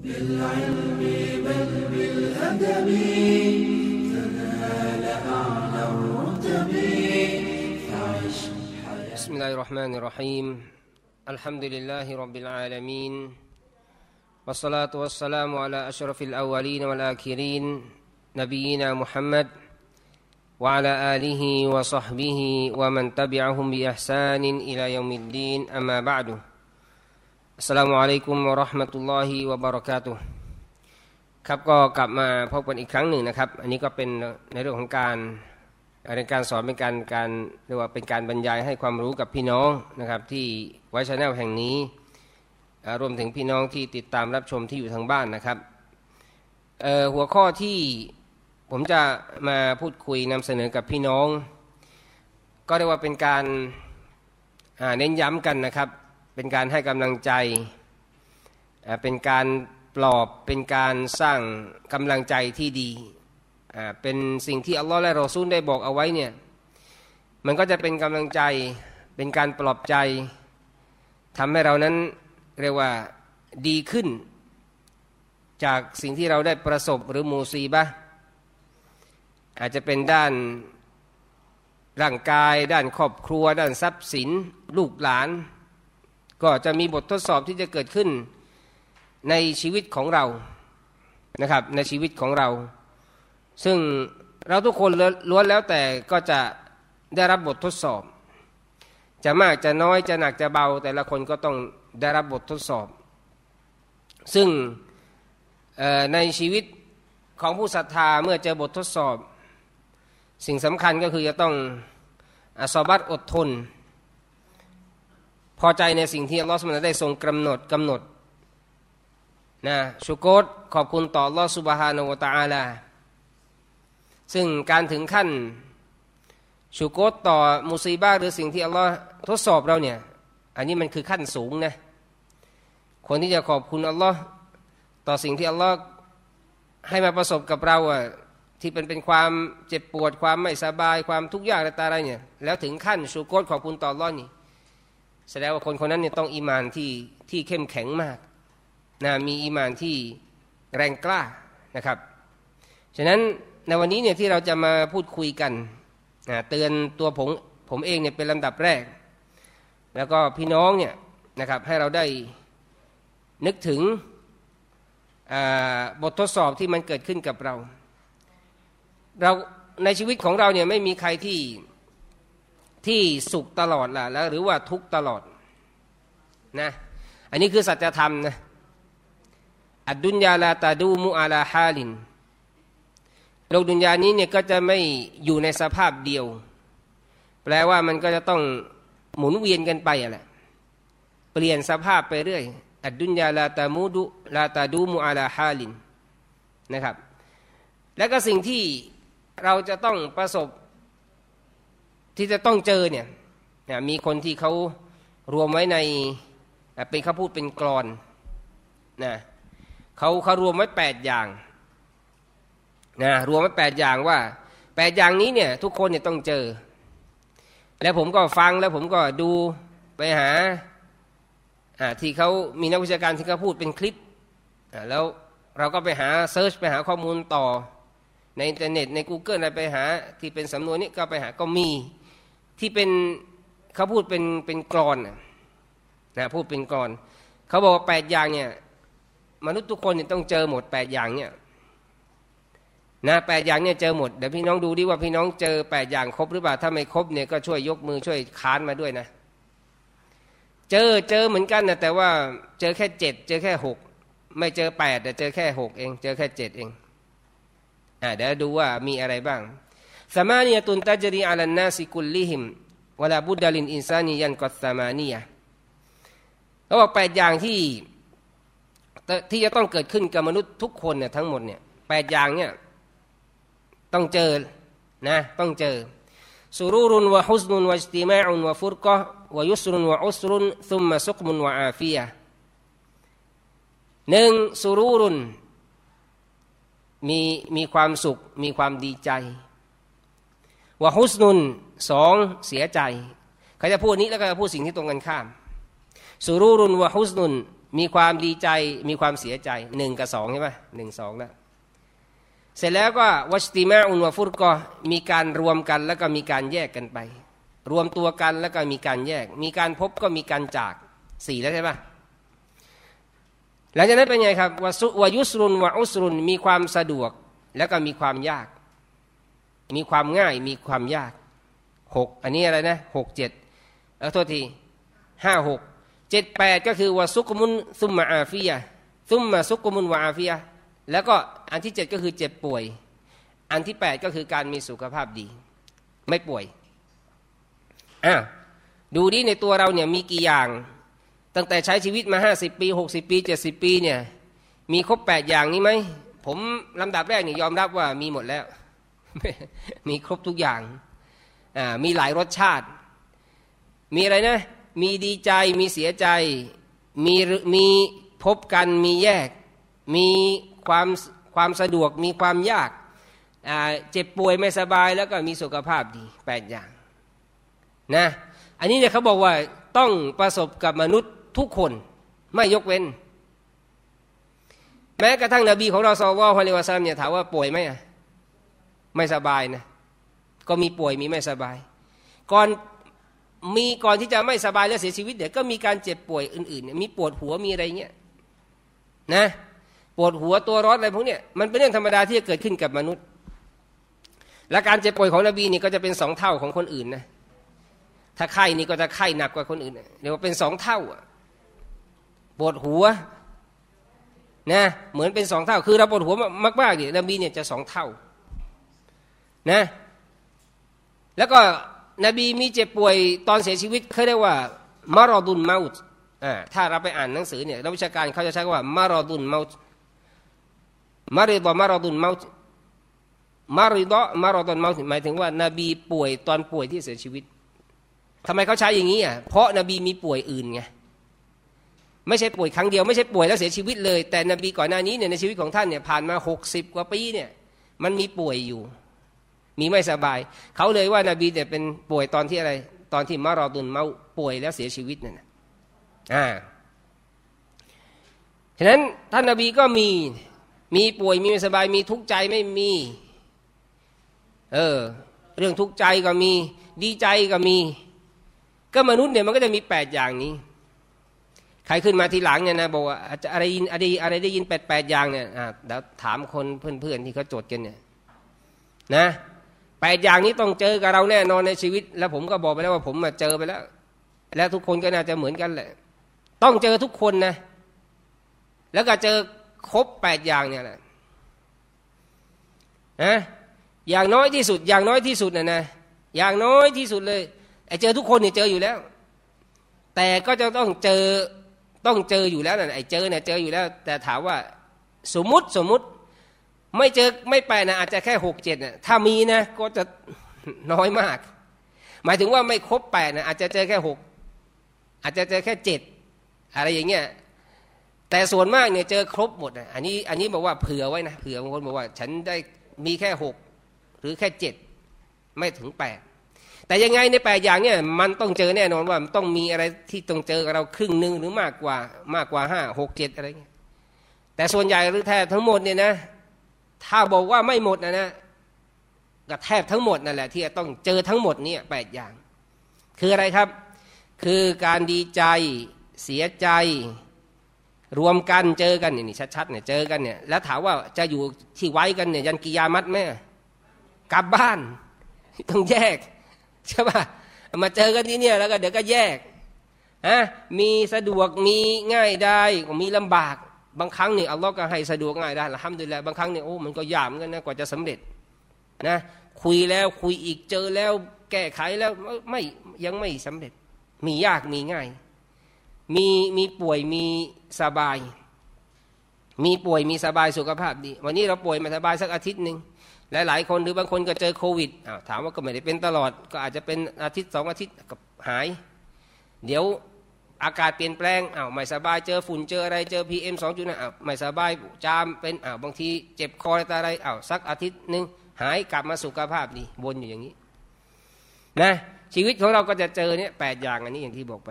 بالعلم بل بالأدب. تنال أعلى الرتب. فعش بسم الله الرحمن الرحيم. الحمد لله رب العالمين. والصلاة والسلام على أشرف الأولين والآخرين نبينا محمد وعلى آله وصحبه ومن تبعهم بإحسان إلى يوم الدين. أما بعد. สลามุอะลัยกุมวะราะห์มะตุลลอฮิวะบารากาตุครับก็กลับมาพบกันอีกครั้งหนึ่งนะครับ อันนี้ก็เป็นในเรื่องของการในการสอนเป็นการการเรียกว่าเป็นการบรรยายให้ความรู้กับพี่น้องนะครับที่ไวชแนลแห่งนี้รวมถึงพี่น้องที่ติดตามรับชมที่อยู่ทางบ้านนะครับหัวข้อที่ผมจะมาพูดคุยนำเสนอกับพี่น้อง ก็เรียกว่าเป็นการเน้นย้ำกันนะครับ เป็นการให้กำลังใจ เป็นการปลอบเป็นการสร้างกำลังใจที่ดีเป็นสิ่งที่อัลลอฮ์และรอซูลได้บอกเอาไว้เนี่ยมันก็จะเป็นกำลังใจเป็นการปลอบใจทำให้เรานั้นเรียกว่าดีขึ้น จากสิ่งที่เราได้ประสบหรือมูซีบะอาจจะเป็นด้านร่างกาย ด้านครอบครัว ด้านทรัพย์สิน ลูกหลาน ก็จะมีบททดสอบที่จะเกิดขึ้นในชีวิตของเรานะครับในชีวิตของเรา ซึ่งเราทุกคนล้วนแล้วแต่ก็จะได้รับบททดสอบ จะมากจะน้อยจะหนักจะเบา แต่ละคนก็ต้องได้รับบททดสอบ ซึ่งในชีวิตของผู้ศรัทธาเมื่อเจอบททดสอบ สิ่งสำคัญก็คือจะต้องอสอบัตอดทน พอใจในสิ่งที่อัลลอฮฺสุบฮานะได้ทรงกำหนดกำหนดนะชุกรขอบคุณต่ออัลลอฮฺสุบฮานาวตาอาลาซึ่งการถึงขั้นชุกรต่อมุซีบ้าหรือสิ่งที่อัลลอฮฺทดสอบเราเนี่ยอันนี้มันคือขั้นสูงนะคนที่จะขอบคุณอัลลอฮ์ต่อสิ่งที่อัลลอฮ์ให้มาประสบกับเราอะที่เป็นเป็นความเจ็บปวดความไม่สบายความทุกข์ยากอะไรต่าอะไรเนี่ยแล้วถึงขั้นชูโกตขอบคุณต่ออัลลอฮ์นี่ แสดงว่าคนคนนั้นเนี่ยต้องอีมานที่ที่เข้มแข็งมากนะมีอีมานที่แรงกล้านะครับ ฉะนั้นในวันนี้เนี่ยที่เราจะมาพูดคุยกันนะเตือนตัวผมผมเองเนี่ยเป็นลำดับแรก แล้วก็พี่น้องเนี่ยนะครับให้เราได้นึกถึงบททดสอบที่มันเกิดขึ้นกับเรา เราในชีวิตของเราเนี่ยไม่มีใครที่ ที่สุขตลอดล่ะแล้วหรือว่าทุกตลอดนะอันนี้คือสัจธรรมนะอัดดุนยาลาตาดูมุอาลาฮาลินโลกดุนยานี้เนี่ยก็จะไม่อยู่ในสภาพเดียว แปลว่ามันก็จะต้องหมุนเวียนกันไปอะแหละเปลี่ยนสภาพไปเรื่อยอัดดุนยาลาตามูดุลาตาดูมุอาลาฮาลินนะครับ และก็สิ่งที่เราจะต้องประสบ ที่จะต้องเจอเนี่ยมีคนที่เขารวมไว้ในเป็นเขาพูดเป็นกรอนนะเขาเขารวมไว้แปดอย่างนะรวมไว้แปดอย่างว่าแปดอย่างนี้เนี่ยทุกคนเนี่ยต้องเจอ แล้วผมก็ฟังแล้วผมก็ดูไปหาที่เขามีนักวิชาการที่เขาพูดเป็นคลิปแล้วเราก็ไปหา search ไปหาข้อมูลต่อในอินเทอร์เน็ตใน Google อะไรไปหาที่เป็นสำนวนนี้ก็ไปหาก็มี ที่เป็นเขาพูดเป็นเป็นกลอนนะพูดเป็นกลอนเขาบอกว่าแปดอย่างเนี่ยมนุษย์ทุกคนเนี่ยต้องเจอหมดแปดอย่างเนี่ยนะแปดอย่างเนี่ยเจอหมดเดี๋ยวพี่น้องดูดิว่าพี่น้องเจอแปดอย่างครบหรือเปล่าถ้าไม่ครบเนี่ยก็ช่วยยกมือช่วยค้านมาด้วยนะ เจอเจอเหมือนกันนะแต่ว่าเจอแค่เจ็ดเจอแค่หกไม่เจอแปดแต่เจอแค่หกเอง เจอแค่เจ็ดเองอ่าเดี๋ยวดูว่ามีอะไรบ้าง สมานียตุนตัจรีอัลนาสิกุลลิหิมวลาบุดดาลินอินซานียันกอสมานียเขาบอกแปดอย่างที่ที่จะต้องเกิดขึ้นกับมนุษย์ทุกคนเนี่ยทั้งหมดเนี่ยแปดอย่างเนี่ยต้องเจอนะต้องเจอสุรูรุนวะฮุสนุนวะอิจติมาอุนวะฟุรกะวะยุสรุนวะอุสรุนซุมมะซุกมุนวะอาฟียะหนึ่งสุรูรุนมีมีความสุขมีความดีใจ วะฮุสนุนสองเสียใจเขาจะพูดนี้แล้วก็จะพูดสิ่งที่ตรงกันข้ามสุรูรุนวะฮุสนุนมีความดีใจมีความเสียใจหนึ่งกับสองใช่ไหมหนึ่งสองแล้วเสร็จแล้วก็วัชติมาอุนวฟุตก็มีการรวมกันแล้วก็มีการแยกกันไป รวมตัวกันแล้วก็มีการแยก มีการพบก็มีการจากสี่แล้วใช่ไหมหลังจากนั้นเป็นไงครับวสุวยุสรุนวอุสรุนมีความสะดวกแล้วก็มีความยาก มีความง่ายมีความยากหกอันนี้อะไรนะหกเจ็ดเออโทษทีห้าหกเจ็ดแปดก็คือวสุกมุนซุมมาอาฟียซุมมาสุกมุนวาอาฟียแล้วก็อันที่เจ็ดก็คือเจ็บป่วย อันที่แปดก็คือการมีสุขภาพดี ไม่ป่วยอะดูดิในตัวเราเนี่ยมีกี่อย่าง ตั้งแต่ใช้ชีวิตมาห้าสิบปีหกสิบปีเจ็ดสิบปีเนี่ยมีครบแปดอย่างนี้ไหมผมลำดับแรกเนี่ยยอมรับว่ามีหมดแล้ว มีครบทุกอย่างอ่ามีหลายรสชาติ มีอะไรนะ มีดีใจมีเสียใจ มีมีพบกันมีแยก มีความความสะดวกมีความยากเจ็บป่วยไม่สบายแล้วก็มีสุขภาพดีแปดอย่างนะอันนี้เนี่ยเขาบอกว่าต้องประสบกับมนุษย์ทุกคนไม่ยกเว้น แม้กระทั่งนบีของเราซอลวฮาลิวะซัมเนี่ยถามว่าป่วยไหมอะ ไม่สบายนะก็มีป่วยมีไม่สบาย ก่อนมีก่อนที่จะไม่สบายและเสียชีวิตเดี๋ยวก็มีการเจ็บป่วยอื่นๆมีปวดหัวมีอะไรเงี้ยนะปวดหัวตัวร้อนอะไรพวกเนี้ยมันเป็นเรื่องธรรมดาที่จะเกิดขึ้นกับมนุษย์ และการเจ็บป่วยของนบีนี่ก็จะเป็นสองเท่าของคนอื่นนะถ้าไข้นี่ก็จะไข้หนักกว่าคนอื่นเดี๋ยวเป็นสองเท่าปวดหัวนะเหมือนเป็นสองเท่า คือเราปวดหัวมากๆเนี่ยนบีเนี่ยจะสองเท่า นะแล้วก็นบีมีเจ็บป่วยตอนเสียชีวิตเขาเรียกว่ามารอดุนเมาส์ถ้าเราไปอ่านหนังสือเนี่ยนักวิชาการเขาจะใช้คำว่ามารอดุนเมาส์มาริดอมารอดุนเมาส์มาริดอมารอดุนเมาส์หมายถึงว่านบีป่วยตอนป่วยที่เสียชีวิตทำไมเขาใช้อย่างนี้อะเพราะนบีมีป่วยอื่นไงไม่ใช่ป่วยครั้งเดียวไม่ใช่ป่วยแล้วเสียชีวิตเลย แต่นบีก่อนหน้านี้เนี่ยในชีวิตของท่านเนี่ยผ่านมาหกสิบกว่าปีเนี่ยมันมีป่วยอยู่ มีไม่สบาย เขาเลยว่านาบีเนี่ยเป็นป่วยตอนที่อะไร ตอนที่มารอดุนเมาป่วยแล้วเสียชีวิตนั่นอ่าฉะนั้นท่านนาบีก็มีมีป่วยมีไม่สบายมีทุกข์ใจไม่มีเออเรื่องทุกข์ใจก็มี ดีใจก็มี ก็มนุษย์เนี่ยมันก็จะมีแปดอย่างนี้ใครขึ้นมาทีหลังเนี่ยนะบอกว่าอะไรยินอะไรอะไรได้ยินแปดแปดอย่างเนี่ยอ่าเดี๋ยวถามคนเพื่อนๆที่เขาโจทย์กันเนี่ยนะ แปดอย่างนี้ต้องเจอกับเราแน่นอนในชีวิต แล้วผมก็บอกไปแล้วว่าผมมาเจอไปแล้ว แล้วทุกคนก็น่าจะเหมือนกันแหละ ต้องเจอทุกคนนะ แล้วก็เจอครบแปดอย่างเนี่ยแหละนะอย่างน้อยที่สุด อย่างน้อยที่สุดนะนะ อย่างน้อยที่สุดเลยไอ้เจอทุกคนเนี่ยเจออยู่แล้ว แต่ก็จะต้องเจอต้องเจออยู่แล้วนะไอ้เจอเนี่ยเจออยู่แล้ว แต่ถามว่าสมมุติสมมุติ ไม่เจอไม่ไปนะอาจจะแค่หกเจ็ดนะถ้ามีนะก็จะน้อยมาก หมายถึงว่าไม่ครบแปดนะอาจจะเจอแค่หกอาจจะเจอแค่เจ็ดอะไรอย่างเงี้ยแต่ส่วนมากเนี่ยเจอครบหมดนะอันนี้อันนี้บอกว่าเผื่อไว้นะเผื่อบางคนบอกว่า ฉันได้มีแค่หกหรือแค่เจ็ดไม่ถึงแปดแต่ยังไงในแปดอย่างเนี่ยมันต้องเจอแน่นอนว่าต้องมีอะไรที่ต้องเจอกับเราครึ่งหนึ่งหรือมากกว่ามากกว่าห้าหกเจ็ดอะไรเงี้ยแต่ส่วนใหญ่หรือแท้ทั้งหมดเนี่ยนะ ถ้าบอกว่าไม่หมดนะนะก็แทบทั้งหมดนั่นแหละ ที่จะต้องเจอทั้งหมดนี่แปดอย่าง คืออะไรครับ คือการดีใจเสียใจ รวมกันเจอกันนี่ชัดๆเนี่ยเจอกันเนี่ย แล้วถามว่าจะอยู่ที่ไว้กันเนี่ย ยันกิยามัดไหมกลับบ้านต้องแยกใช่ป่ะมาเจอกันที่เนี่ยแล้วก็เดี๋ยวก็แยกฮะมีสะดวกมีง่ายได้มีลำบาก บางครั้งเนี่ยอัลลอฮ์ก็ให้สะดวกง่ายได้ละห้ามดูแลบางครั้งเนี่ยโอ้มันก็ยากเหมือนกันนะกว่าจะสำเร็จนะคุยแล้วคุยอีกเจอแล้วแก้ไขแล้วไม่ยังไม่สำเร็จ มียากมีง่าย มีมีป่วยมีสบาย มีป่วยมีสบายสุขภาพดี วันนี้เราป่วยมาสบายสักอาทิตย์หนึ่งหลายๆคนหรือบางคนก็เจอโควิดถามว่าก็ไม่ได้เป็นตลอด ก็อาจจะเป็นอาทิตย์สองอาทิตย์กับหาย เดี๋ยว อากาศเปลี่ยนแปลงอ้าวไม่สบายเจอฝุ่นเจออะไรเจอพีเอ็มสองจุดอ้าวไม่สบายจามเป็นอ้าวบางทีเจ็บคออะไรอ้าวสักอาทิตย์หนึ่งหายกลับมาสุขภาพดีวนอยู่อย่างนี้นะชีวิตของเราก็จะเจอเนี่ยแปดอย่างอันนี้อย่างที่บอกไป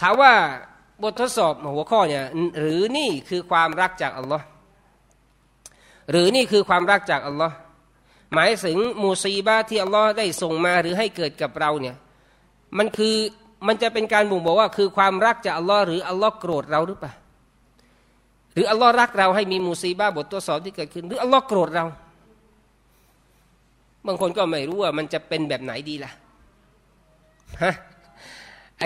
ถามว่าบททดสอบหัวข้อเนี่ยหรือนี่คือความรักจากอัลลอฮ์หรือนี่คือความรักจากอัลลอฮ์หมายถึงมูซีบาที่อัลลอฮ์ได้ส่งมาหรือให้เกิดกับเราเนี่ยมันคือ มันจะเป็นการบ่งบอกว่าคือความรักจากอัลลอฮ์หรืออัลลอฮ์โกรธเราหรือเปล่าหรืออัลลอฮ์รักเราให้มีมูซีบาบททดสอบที่เกิดขึ้น หรืออัลลอฮ์โกรธเรา บางคนก็ไม่รู้ว่ามันจะเป็นแบบไหนดีล่ะฮะไอ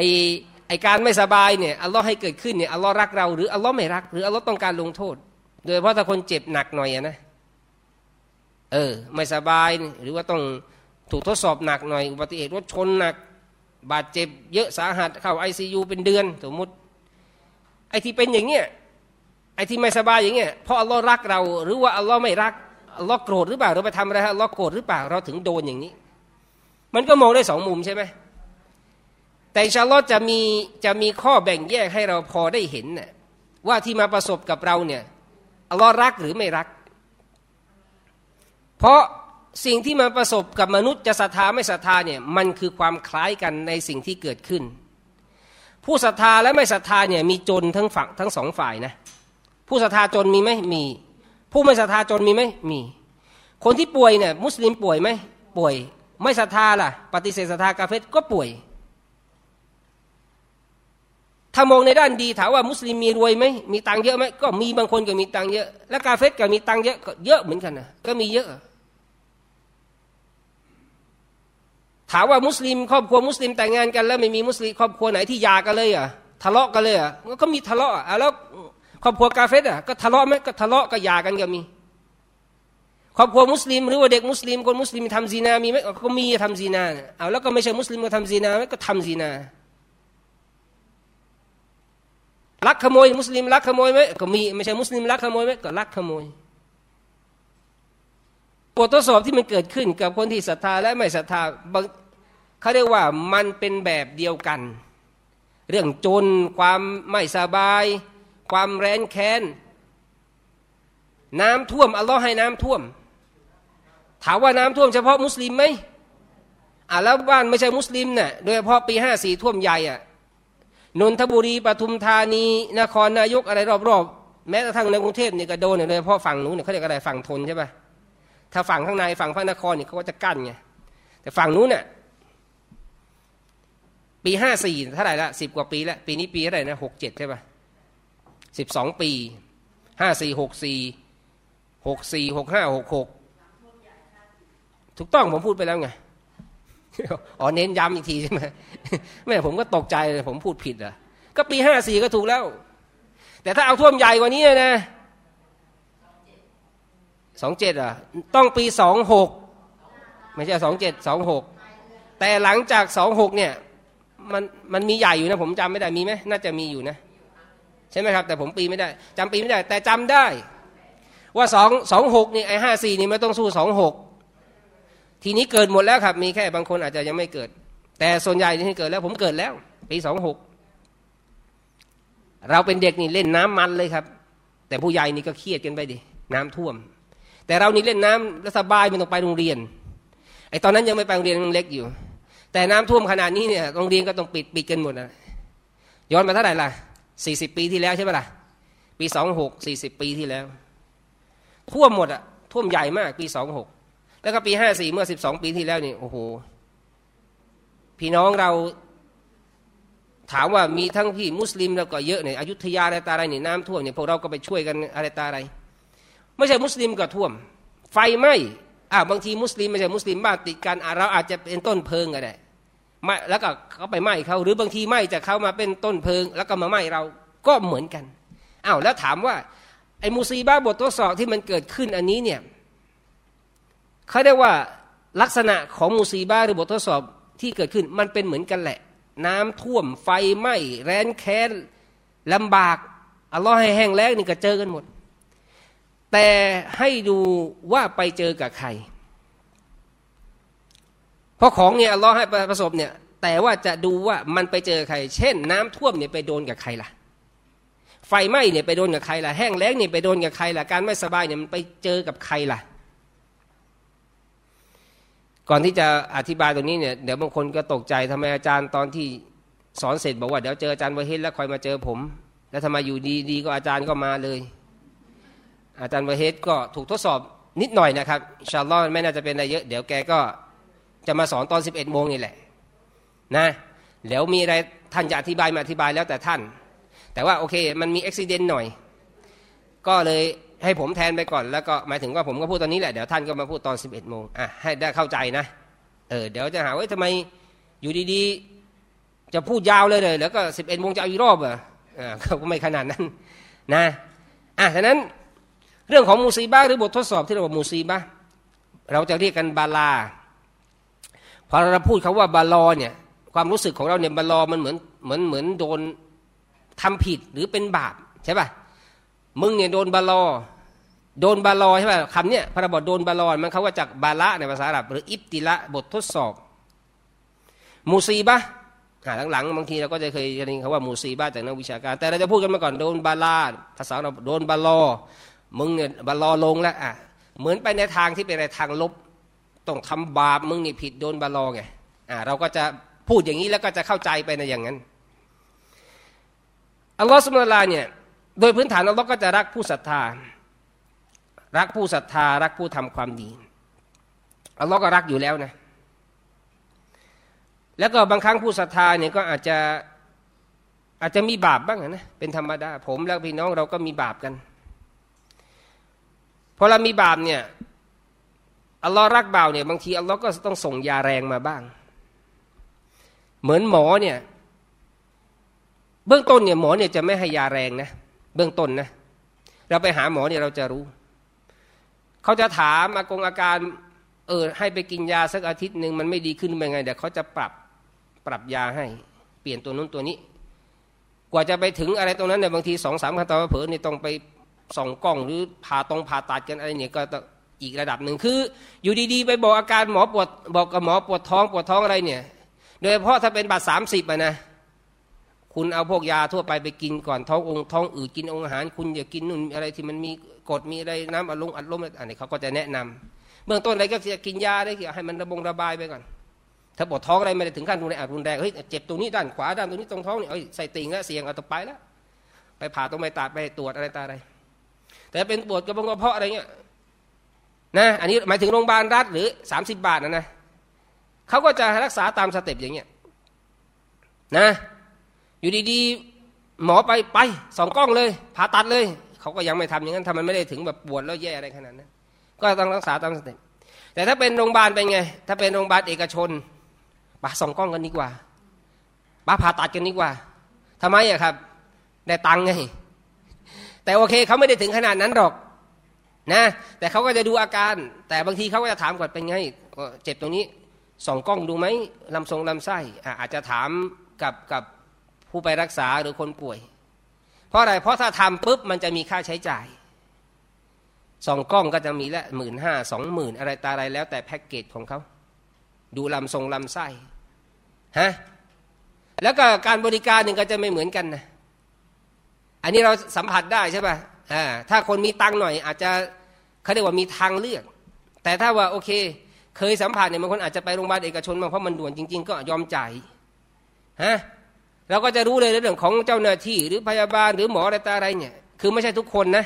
ไอการไม่สบายเนี่ยอัลลอฮ์ให้เกิดขึ้นเนี่ยอัลลอฮ์รักเราหรืออัลลอฮ์ไม่รัก หรืออัลลอฮ์ต้องการลงโทษ โดยเฉพาะถ้าคนเจ็บหนักหน่อยนะเออ ไม่สบายหรือว่าต้องถูกทดสอบหนักหน่อยอุบัติเหตุรถชนหนัก บาดเจ็บเยอะสาหัสเข้าไอซียูเป็นเดือนสมมติ ไอที่เป็นอย่างเงี้ยไอที่ไม่สบายอย่างเงี้ยเพราะอัลลอฮ์รักเราหรือว่าอัลลอฮ์ไม่รักอัลลอฮ์โกรธหรือเปล่าเราไปทำอะไรฮะอัลลอฮ์โกรธหรือเปล่าเราถึงโดนอย่างนี้ มันก็มองได้สองมุมใช่ไหมแต่ชาลอจะมีจะมีข้อแบ่งแยกให้เราพอได้เห็นน่ะว่าที่มาประสบกับเราเนี่ยอัลลอฮ์รักหรือไม่รัก เพราะ สิ่งที่มาประสบกับมนุษย์จะศรัทธาไม่ศรัทธาเนี่ยมันคือความคล้ายกันในสิ่งที่เกิดขึ้น ผู้ศรัทธาและไม่ศรัทธาเนี่ยมีจนทั้งฝั่งทั้งสองฝ่ายนะผู้ศรัทธาจนมีไหมมี ผู้ไม่ศรัทธาจนมีไหมมี คนที่ป่วยเนี่ยมุสลิมป่วยไหมป่วย ไม่ศรัทธาล่ะ ปฏิเสธศรัทธากาเฟตก็ป่วย ถ้ามองในด้านดีถามว่ามุสลิมมีรวยไหมมีตังเยอะไหมก็มีบางคนก็มีตังเยอะ และกาเฟตก็มีตังเยอะก็เยอะเหมือนกันนะก็มีเยอะ ถามว่ามุสลิม ครอบครัวมุสลิมแต่งงานกัน แล้วไม่มีมุสลิมครอบครัวไหนที่ยากันเลยอะทะเลาะกันเลยอะก็มีทะเลาะอะแล้วครอบครัวกาเฟตอะก็ทะเลาะไหมก็ทะเลาะก็ยากันก็มี ครอบครัวมุสลิม หรือว่าเด็กมุสลิมคนมุสลิมทำซีนามีไหมก็มีทำซีนาเอาแล้วก็ไม่ใช่มุสลิมก็ทำซีนาไหมก็ทำซีนาลักขโมย มุสลิมลักขโมยไหมก็มีไม่ใช่มุสลิมลักขโมยไหมก็ลักขโมย ททดสอบที่มันเกิดขึ้นกับคนที่ศรัทธาและไม่ศรัทธาเขาเรียกว่ามันเป็นแบบเดียวกัน เรื่องจนความไม่สบาย ความแร้นแค้น น้ำท่วมอัลลอฮ์ให้น้ำท่วม ถามว่าน้ำท่วมเฉพาะมุสลิมไหมอะแล้วบ้านไม่ใช่มุสลิมเนะ่ะโดยเฉพาะปีห้าสี่ท่วมใหญ่อะนนทบุรีปทุมธานี นครนายกอะไรรอบๆ แม้กระทั่งในกรุงเทพเนี่ยก็โดนเลยเฉพาะฝั่งนู้นเนี่ยเขาเรียกอะไรฝั่งทนใช่ปะ ถ้าฝั่งข้างในฝั่งพระนครเนี่ยเขาก็จะกั้นไงแต่ฝั่งนู้นเนี่ยปีห้าสี่เท่าไหร่ละสิบกว่าปีแล้วปีนี้ปีเท่าไหร่นะหกเจ็ดใช่ปะสิบสองปีห้าสี่หกสี่หกสี่หกห้าหกหกถูกต้องผมพูดไปแล้วไงอ๋อเน้นย้ำอีกทีใช่ไหมแม่ผมก็ตกใจเลยผมพูดผิดอะก็ปีห้าสี่ก็ถูกแล้ว แต่ถ้าเอาท่วมใหญ่กว่านี้นะ สองเจ็ดอะต้องปีสองหกไม่ใช่สองเจ็ดสองหกแต่หลังจากสองหกเนี่ยมันมันมีใหญ่อยู่นะผมจำไม่ได้มีไหมน่าจะมีอยู่นะ ใช่ไหมครับ แต่ผมปีไม่ได้จำปีไม่ได้ แต่จำได้ ว่าสองสองหกนี่ไอห้าสี่นี่ไม่ต้องสู้สองหกทีนี้เกิดหมดแล้วครับ มีแค่บางคนอาจจะยังไม่เกิด แต่ส่วนใหญ่ที่เกิดแล้วผมเกิดแล้ว ปีสองหกเราเป็นเด็กนี่เล่นน้ำมันเลยครับ แต่ผู้ใหญ่นี่ก็เครียดกันไปดิน้ำท่วม แต่เรานี่เล่นน้ำแล้วสบายไม่ต้องไปโรงเรียน ไอ้ตอนนั้นยังไม่ไปโรงเรียนยังเล็กอยู่ แต่น้ำท่วมขนาดนี้เนี่ยโรงเรียนก็ต้องปิดปิดกันหมดนะย้อนมาเท่าไหร่ล่ะสี่สิบปีที่แล้วใช่ไหมล่ะ ปีสองหกสี่สิบปีที่แล้ว ท่วมหมดอะท่วมใหญ่มากปีสองหกแล้วก็ปีห้าสี่เมื่อสิบสองปีที่แล้วนี่โอ้โหพี่น้องเราถามว่ามีทั้งที่มุสลิมแล้วก็เยอะเนี่ยอยุธยาอะไรตาอะไรเนี่ยน้ำท่วมเนี่ยพวกเราก็ไปช่วยกันอะไรตาอะไร ไม่ใช่มุสลิมก็ท่วม ไฟไหม้อ่าบางทีมุสลิมไม่ใช่มุสลิมบ้านติดกันเราอาจจะเป็นต้นเพลิงก็ได้ไม่แล้วก็เขาไปไหม้เขาหรือบางทีไหม้จะเขามาเป็นต้นเพลิง แล้วก็มาไหม้เราก็เหมือนกันอ้าวแล้วถามว่าไอ้มูซีบาบททดสอบที่มันเกิดขึ้นอันนี้เนี่ยเขาเรียกว่าลักษณะของมูซีบาหรือบททดสอบที่เกิดขึ้นมันเป็นเหมือนกันแหละ น้ำท่วมไฟไหม้แร้นแค้นลำบากอัลลอฮ์ให้แห้งแล้งนี่ก็เจอกันหมด แต่ให้ดูว่าไปเจอกับใคร เพราะของเนี่ยอัลลอฮ์ให้ประสบเนี่ยแต่ว่าจะดูว่ามันไปเจอใคร เช่น น้ำท่วมเนี่ยไปโดนกับใครล่ะ ไฟไหม้เนี่ยไปโดนกับใครล่ะ แห้งแล้งเนี่ยไปโดนกับใครล่ะ การไม่สบายเนี่ยมันไปเจอกับใครล่ะ ก่อนที่จะอธิบายตรงนี้เนี่ยเดี๋ยวบางคนก็ตกใจทำไมอาจารย์ตอนที่สอนเสร็จบอกว่าเดี๋ยวเจออาจารย์วะเฮดแล้วคอยมาเจอผม แล้วทำไมอยู่ดีๆก็อาจารย์ก็มาเลย อาจารย์วะเฮดก็ถูกทดสอบนิดหน่อยนะครับชาลลอฮ์ไม่น่าจะเป็นอะไรเยอะ เดี๋ยวแกก็จะมาสอนตอน 11โมงนี่แหละนะเดี๋ยวมีอะไรท่านจะอธิบายมาอธิบายแล้วแต่ท่าน แต่ว่าโอเคมันมีอุบิเหตุหน่อย ก็เลยให้ผมแทนไปก่อนแล้วก็หมายถึงว่าผมก็พูดตอนนี้แหละเดี๋ยวท่านก็มาพูดตอน 11โมงอะให้ได้เข้าใจนะเออเดี๋ยวจะหาว่าทำไมอยู่ดีๆ จะพูดยาวเลยเลยแล้วก็สิบเอ็ดโมงจะเอาอีกรอบเหรออ่าก็ไม่ขนาดนั้นนะอะฉะนั้น เรื่องของมูซีบ้าหรือบททดสอบที่เราบอกมูซีบ้าเราจะเรียกกันบาลาพอเราพูดคาว่าบาลอเนี่ยความรู้สึกของเราเนี่ยบาลอมันเหมือนเหมือนเหมือนโดนทำผิดหรือเป็นบาปใช่ป่ะมึงเนี่ยโดนบาลอโดนบาลอใช่ป่ะคำเนี้ยพระบทโดนบาลอมันเขาว่าจากบาละในภาษาอาหรับหรืออิบติละบททดสอบ มูซีบะหลังๆบางทีเราก็จะเคยได้ยินคำว่ามูซีบะจากนักวิชาการ แต่เราจะพูดกันมาก่อนโดนบาลาภาษาเราโดนบาลอ มึงเนี่ยบาลอลงแล้วอะเหมือนไปในทางที่เป็นในทางลบต้องทำบาปมึงนี่ผิดโดนบาลอไงอ่าเราก็จะพูดอย่างนี้แล้วก็จะเข้าใจไปในอย่างนั้นอัลลอฮฺสุลตาเนี่ยโดยพื้นฐานอัลลอฮ์ก็จะรักผู้ศรัทธา รักผู้ศรัทธารักผู้ทำความดีอัลลอฮ์ก็รักอยู่แล้วนะแล้วก็บางครั้งผู้ศรัทธาเนี่ยก็อาจจะอาจจะมีบาปบ้างนะเป็นธรรมดาผมและพี่น้องเราก็มีบาปกัน พอเรามีบาปเนี่ยอัลลอฮ์รักบ่าวเนี่ยบางทีอัลลอฮ์ก็ต้องส่งยาแรงมาบ้าง เหมือนหมอเนี่ย เบื้องต้นเนี่ยหมอเนี่ยจะไม่ให้ยาแรงนะเบื้องต้นนะเราไปหาหมอเนี่ยเราจะรู้ เขาจะถามอากงอาการ เออ ให้ไปกินยาสักอาทิตย์หนึ่งมันไม่ดีขึ้นเป็นไงเดี๋ยวเขาจะปรับปรับยาให้ เปลี่ยนตัวนู้นตัวนี้ กว่าจะไปถึงอะไรตรงนั้นเนี่ยบางทีสองสามขั้นตอนเผลอเนี่ยต้องไป ส่องกล้องหรือผ่าตรงผ่าตัดกันอะไรเนี่ยก็อีกระดับหนึ่งคือ อยู่ดีๆ ไปบอกอาการหมอปวดบอกกับหมอปวดท้องปวดท้องอะไรเนี่ย โดยเฉพาะถ้าเป็นบาดสามสิบอะนะคุณเอาพวกยาทั่วไปไปกินก่อนท้ององค์ท้องอืดกินองค์อาหาร คุณอย่ากินนู่นอะไรที่มันมีกดมีอะไรน้ำอัดลมอัดลมอันนี้เขาก็จะแนะนำเบื้องต้นอะไรก็จะกินยาได้ให้มันระบงระบายไปก่อน ถ้าปวดท้องอะไรไม่ได้ถึงขั้นรุนแรงรุนแรงเฮ้ยเจ็บตรงนี้ด้านขวาด้านตรงนี้ตรงท้องนี่เอ้ยใส่ติ่งแล้วเสียงเอาต่อไปแล้วไปผ่าตรงไปตัดไปตรวจอะไรตาอะไร แต่เป็นปวดกระบงกระเพาะอะไรเงี้ยนะอันนี้หมายถึงโรงพยาบาลรัฐหรือสามสิบบาทนะนะเขาก็จะรักษาตามสเต็ปอย่างเงี้ยนะ อยู่ดีๆ หมอไปไปสองกล้องเลยผ่าตัดเลย เขาก็ยังไม่ทำอย่างนั้นทำมันไม่ได้ถึงแบบปวดแล้วแย่อะไรขนาดนั้นก็ต้องรักษาตามสเต็ปแต่ถ้าเป็นโรงพยาบาลเป็นไง ถ้าเป็นโรงพยาบาลเอกชนปาสองกล้องกันดีกว่าปาผ่าตัดกันดีกว่าทำไมอะครับ ได้ตังค์ไง แต่โอเคเขาไม่ได้ถึงขนาดนั้นหรอกนะ แต่เขาก็จะดูอาการ แต่บางทีเขาก็จะถามก่อนเป็นไงเจ็บตรงนี้ส่องกล้องดูไหมลำทรงลำไส้อาจจะถามกับกับผู้ไปรักษาหรือคนป่วย เพราะอะไรเพราะถ้าทำปุ๊บมันจะมีค่าใช้จ่ายส่องกล้องก็จะมีละหมื่นห้าสองหมื่นอะไรตาอะไรแล้วแต่แพ็กเกจของเขาดูลำทรงลำไส้ฮะแล้วก็การบริการหนึ่งก็จะไม่เหมือนกันนะ อันนี้เราสัมผัสได้ใช่ป่ะถ้าคนมีตังหน่อย อาจจะเขาเรียกว่ามีทางเลือก แต่ถ้าว่าโอเค เคยสัมผัสเนี่ยบางคนอาจจะไปโรงพยาบาลเอกชนมาเพราะมันด่วนจริง ๆ ก็ยอมจ่ายฮะเราก็จะรู้เลยเรื่องของเจ้าหน้าที่ หรือพยาบาลหรือหมออะไรตาอะไรเนี่ย คือไม่ใช่ทุกคนนะ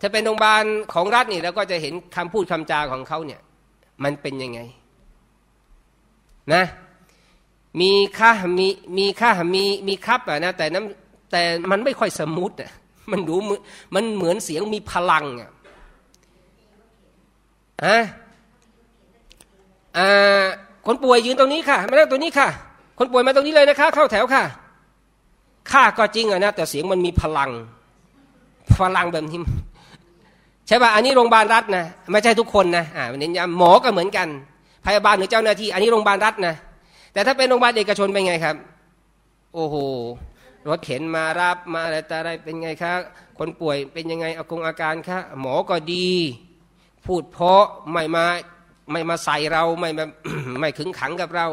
ถ้าเป็นโรงพยาบาลของรัฐนี่เราก็จะเห็นคำพูดคำจาของเขาเนี่ย มันเป็นยังไง นะ มีค่ามีมีค่ามีมีครับอะนะแต่น้ำ แต่มันไม่ค่อยสมูทอะมันดูมันเหมือนเสียงมีพลังอะฮะอ่าคนป่วยยืนตรงนี้ค่ะไม่ได้ตรงนี้ค่ะ คนป่วยมาตรงนี้เลยนะคะ เข้าแถวค่ะค่าก็จริงอะนะแต่เสียงมันมีพลัง พลังแบบนี้ใช่ป่ะอันนี้โรงพยาบาลรัฐนะไม่ใช่ทุกคนนะอ่าเน้นย้ำหมอก็เหมือนกันพยาบาลหรือเจ้าหน้าที่ อันนี้โรงพยาบาลรัฐนะแต่ถ้าเป็นโรงพยาบาลเอกชนเป็นไงครับ โอ้โห รถเข็นมารับมาอะไรแต่อะไรเป็นไงครับคนป่วยเป็นยังไงอากงอาการคะหมอก็ดี พูดเพราะไม่มาไม่มาใส่เราไม่มาไม่ขึงขังกับเรา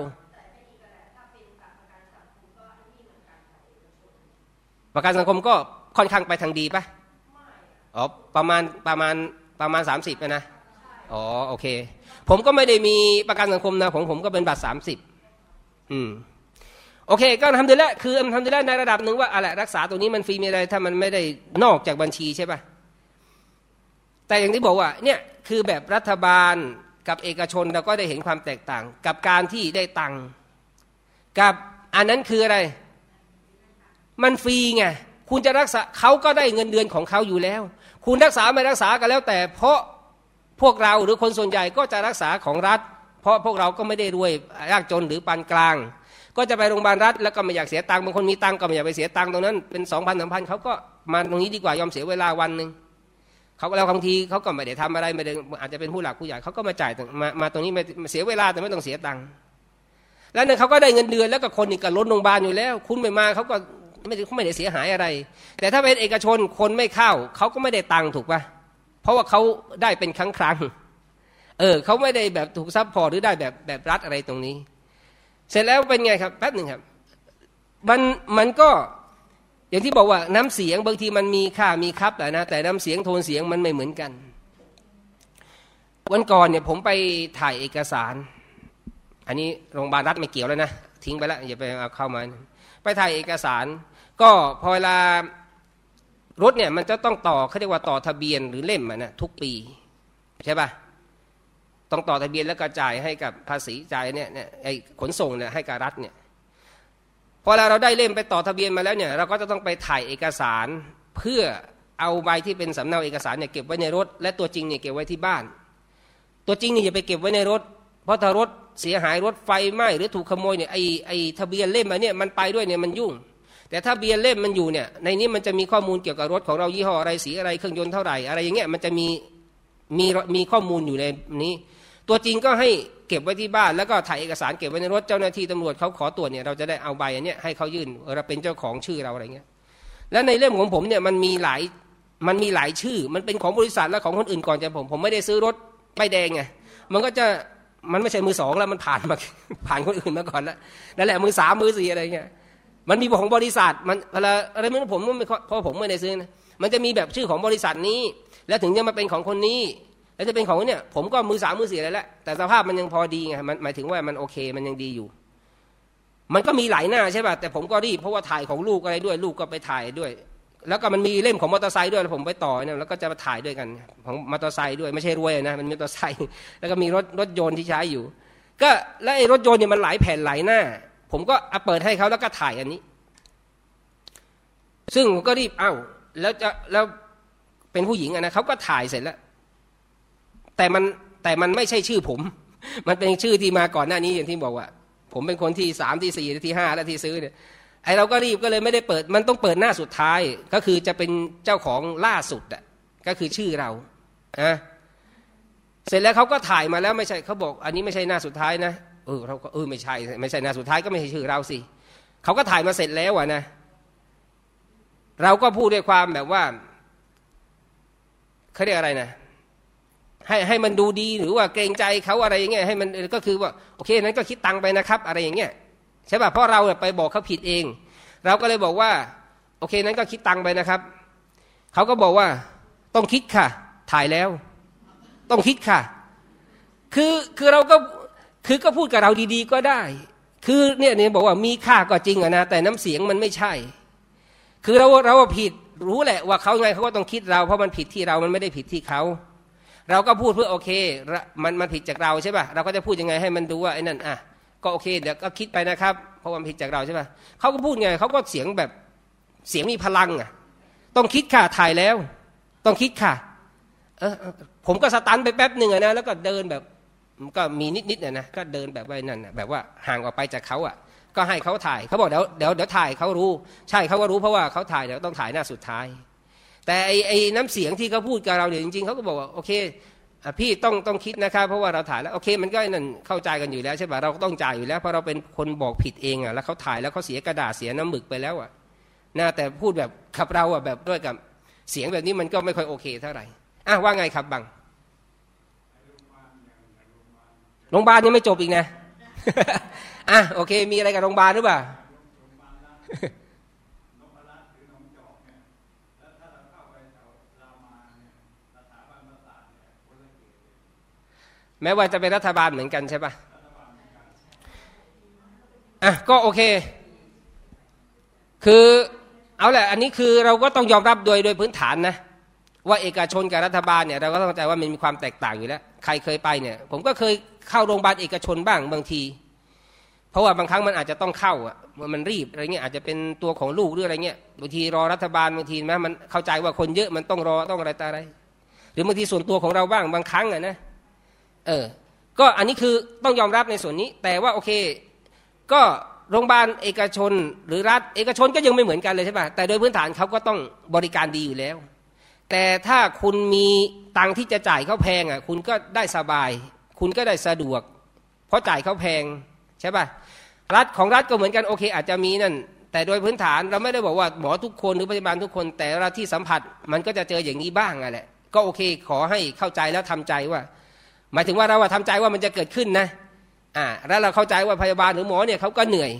ประกันสังคมก็ค่อนข้างไปทางดีปะอ๋อประมาณประมาณประมาณสามสิบนะอ๋อโอเค ผมก็ไม่ได้มีประกันสังคมนะผมผมก็เป็นบัตรสามสิบอืม โอเค ก็ทำดีแล้วคือทำดีแล้วในระดับหนึ่งว่าอะไรรักษาตัวนี้มันฟรีมีอะไรถ้ามันไม่ได้นอกจากบัญชีใช่ปะแต่อย่างที่บอกว่าเนี่ยคือแบบรัฐบาลกับเอกชนเราก็ได้เห็นความแตกต่าง กับการที่ได้ตังค์กับอันนั้นคืออะไร มันฟรีไงคุณจะรักษาเขาก็ได้เงินเดือนของเขาอยู่แล้ว คุณรักษาไม่รักษากันแล้ว แต่เพราะพวกเราหรือคนส่วนใหญ่ก็จะรักษาของรัฐ เพราะพวกเราก็ไม่ได้รวยยากจนหรือปานกลาง ก็จะไปโรงพยาบาลรัฐแล้วก็ไม่อยากเสียตังค์บางคนมีตังค์ก็ไม่อยากไปเสียตังค์ตรงนั้นเป็นสองพันสามพันเขาก็มาตรงนี้ดีกว่ายอมเสียเวลาวันหนึ่งเขาแล้วบางทีเขาก็ไม่ได้ทำอะไรไม่ได้อาจจะเป็นผู้หลักผู้ใหญ่เขาก็มาจ่ายมามาตรงนี้มาเสียเวลาแต่ไม่ต้องเสียตังค์แล้วเนี่ยเขาก็ได้เงินเดือนแล้วก็คนอีกก็ล้นโรงพยาบาลอยู่แล้ว คุณไม่มาเขาก็ไม่ได้เขาไม่ได้เสียหายอะไร แต่ถ้าเป็นเอกชนคนไม่เข้าเขาก็ไม่ได้ตังค์ถูกปะเพราะว่าเขาได้เป็นครั้งครั้งเออเขาไม่ได้แบบถูกซับพอร์ตหรือได้แบบแบบรัฐอะไรตรงนี้ เสร็จแล้วเป็นไงครับแป๊บหนึ่งครับ มันมันก็อย่างที่บอกว่าน้ำเสียงบางทีมันมีค่ามีครับแหละนะแต่น้ำเสียงโทนเสียงมันไม่เหมือนกัน วันก่อนเนี่ยผมไปถ่ายเอกสาร อันนี้โรงพยาบาลรัฐไม่เกี่ยวแล้วนะทิ้งไปแล้วอย่าไปเอาเข้ามา ไปถ่ายเอกสาร ก็พอเวลารถเนี่ยมันจะต้องต่อเขาเรียกว่าต่อทะเบียนหรือเล่มนะทุกปี ใช่ปะ ต้องต่อทะเบียนแล้วก็จ่ายให้กับภาษีจ่ายเนี่ยไอ้ขนส่งเนี่ยให้กับรัฐเนี่ยพอเราได้เล่มไปต่อทะเบียนมาแล้วเนี่ยเราก็จะต้องไปถ่ายเอกสารเพื่อเอาใบที่เป็นสำเนาเอกสารเนี่ยเก็บไว้ในรถ และตัวจริงเนี่ยเก็บไว้ที่บ้าน ตัวจริงเนี่อย่าไปเก็บไว้ในรถ เพราะถ้ารถเสียหายรถไฟไหม้หรือถูกขโมยเนี่ยไอ้ไอ้ทะเบียนเล่มมาเนี่ยมันไปด้วยเนี่ยมันยุ่ง แต่ถ้าเบียนเล่มมันอยู่เนี่ยในนี้มันจะมีข้อมูลเกี่ยวกับรถของเรายี่ห้ออะไรสีอะไรเครื่องยนต์เท่าไหร่อะไรอย่างเงี้ยมันจะมีมีมีข้อมูลอยู่ในนี้ ตัวจริงก็ให้เก็บไว้ที่บ้านแล้วก็ถ่ายเอกสารเก็บไว้ในรถเจ้าหน้าที่ตำรวจเขาขอตรวจเนี่ยเราจะได้เอาใบอันนี้ให้เขายื่นเราเป็นเจ้าของชื่อเราอะไรเงี้ยและในเล่มของผมเนี่ยมันมีหลายมันมีหลายชื่อ มันเป็นของบริษัทและของคนอื่นก่อนจะผมผมไม่ได้ซื้อรถป้ายแดงไงมันก็จะมันไม่ใช่มือสองแล้วมันผ่านมาผ่านคนอื่นมาก่อนแล้วนั่นแหละมือสามมือสี่อะไรเงี้ยมันมีของบริษัทมันอะไรอะไรไม่รู้ผมไม่เพราะผมไม่ได้ซื้อนะมันจะมีแบบชื่อของบริษัทนี้ แล้วถึงจะมาเป็นของคนนี้ แล้วจะเป็นของเนี่ยผมก็มือสามมือสี่อะไรแล้วแต่สภาพมันยังพอดีไงมันหมายถึงว่ามันโอเคมันยังดีอยู่ มันก็มีหลายหน้าใช่ป่ะแต่ผมก็รีบเพราะว่าถ่ายของลูกอะไรด้วย ลูกก็ไปถ่ายด้วย แล้วก็มันมีเล่มของมอเตอร์ไซค์ด้วยแล้วผมไปต่อเนี่ยแล้วก็จะมาถ่ายด้วยกันของมอเตอร์ไซค์ด้วยไม่ใช่รวยนะมันมีมอเตอร์ไซค์แล้วก็มีรถรถยนต์ที่ใช้อยู่ ก็แล้วไอ้รถยนต์เนี่ยมันหลายแผ่นหลายหน้า ผมก็เปิดให้เขาแล้วก็ถ่ายอันนี้ ซึ่งก็รีบเอ้าแล้วจะแล้วเป็นผู้หญิงอะนะเขาก็ถ่ายเสร็จแล้ว แต่มันแต่มันไม่ใช่ชื่อผม มันเป็นชื่อที่มาก่อนหน้านี้อย่างที่บอกว่า ผมเป็นคนที่สามที่สี่ที่ห้าและที่ซื้อเนี่ยไอเราก็รีบก็เลยไม่ได้เปิด มันต้องเปิดหน้าสุดท้ายก็คือจะเป็นเจ้าของล่าสุดอะก็คือชื่อเราอะเสร็จแล้วเขาก็ถ่ายมาแล้วไม่ใช่เขาบอก อันนี้ไม่ใช่หน้าสุดท้ายนะเออเราก็เออไม่ใช่ไม่ใช่หน้าสุดท้ายก็ไม่ใช่ชื่อเราสิเขาก็ถ่ายมาเสร็จแล้วอะนะ เราก็พูดด้วยความแบบว่าเขาเรียกอะไรนะ ให้ให้มันดูดีหรือว่าเกรงใจเขาอะไรอย่างเงี้ยให้มันก็คือว่าโอเคนั้นก็คิดตังไปนะครับ อะไรอย่างเงี้ยใช่ป่ะเพราะเราไปบอกเขาผิดเอง เราก็เลยบอกว่า โอเคนั้นก็คิดตังไปนะครับเขาก็บอกว่าต้องคิดค่ะ ถ่ายแล้ว ต้องคิดค่ะ คือคือเราก็คือก็พูดกับเราดีๆก็ได้ คือเนี่ยเนี่ยบอกว่ามีค่าก็จริงอะนะแต่น้ำเสียงมันไม่ใช่ คือเราเราผิดรู้แหละว่าเขาไงเขาก็ต้องคิดเราเพราะมันผิดที่เรามันไม่ได้ผิดที่เขา เราก็พูดเพื่อโอเค มันมันผิดจากเราใช่ป่ะเราก็จะพูดยังไงให้มันดูว่าไอ้นั่นอะก็โอเคเดี๋ยวก็คิดไปนะครับ เพราะมันผิดจากเราใช่ป่ะเขาก็พูดไงเขาก็เสียงแบบเสียงมีพลังอะ ต้องคิดค่ะถ่ายแล้ว ต้องคิดค่ะ เออผมก็สตันไปแป๊บหนึ่งนะแล้วก็เดินแบบก็มีนิดๆนะนะก็เดินแบบว่านั่นนะแบบว่าห่างออกไปจากเขาอะ ก็ให้เขาถ่ายเขาบอกเดี๋ยวเดี๋ยวเดี๋ยวถ่ายเขารู้ ใช่เขาก็รู้เพราะว่าเขาถ่ายเดี๋ยวต้องถ่ายหน้าสุดท้าย แต่ไอไอ้น้ำเสียงที่เขาพูดกับเราเนี่ยจริงๆเขาก็บอกว่าโอเคพี่ต้องต้องคิดนะครับเพราะว่าเราถ่ายแล้วโอเค มันก็นั่นเข้าใจกันอยู่แล้วใช่ป่ะเราก็ต้องจ่ายอยู่แล้วเพราะเราเป็นคนบอกผิดเองอะแล้วเขาถ่ายแล้วเขาเสียกระดาษเสียน้ำหมึกไปแล้วอะนะแต่พูดแบบขับเราอะแบบด้วยกับเสียงแบบนี้มันก็ไม่ค่อยโอเคเท่าไหร่อะว่าไงครับบังโรงพยาบาลยังไม่จบอีกนะอะโอเค มีอะไรกับโรงพยาบาลหรือเปล่า แม้ว่าจะเป็นรัฐบาลเหมือนกันใช่ปะอะก็โอเค คือเอาแหละ อันนี้คือเราก็ต้องยอมรับโดยโดยพื้นฐานนะว่าเอกชนกับรัฐบาลเนี่ยเราก็ต้องใจว่ามันมีความแตกต่างอยู่แล้ว ใครเคยไปเนี่ยผมก็เคยเข้าโรงพยาบาลเอกชนบ้างบางที เพราะว่าบางครั้งมันอาจจะต้องเข้าอะมันรีบอะไรเงี้ยอาจจะเป็นตัวของลูกหรืออะไรเงี้ยบางทีรอรัฐบาลบางทีแม้มันเข้าใจว่าคนเยอะมันต้องรอต้องอะไรต่อะไร หรือบางทีส่วนตัวของเราบ้างบางครั้งอะนะ เออ ก็อันนี้คือต้องยอมรับในส่วนนี้ แต่ว่าโอเค ก็โรงพยาบาลเอกชน หรือรัฐเอกชนก็ยังไม่เหมือนกันเลยใช่ป่ะแต่โดยพื้นฐานเขาก็ต้องบริการดีอยู่แล้ว แต่ถ้าคุณมีตังที่จะจ่ายเขาแพงอะ คุณก็ได้สบาย คุณก็ได้สะดวก เพราะจ่ายเขาแพงใช่ป่ะรัฐของรัฐก็เหมือนกันโอเค อาจจะมีนั่นแต่โดยพื้นฐานเราไม่ได้บอกว่าหมอทุกคนหรือพยาบาลทุกคน แต่ละที่สัมผัสมันก็จะเจออย่างนี้บ้างอะแหละก็โอเค ขอให้เข้าใจแล้วทำใจว่า หมายถึงว่าเราาทำใจว่ามันจะเกิดขึ้นนะอ่าแล้วเราเข้าใจว่าพยาบาลหรือหมอเนี่ยเขาก็เหนื่อย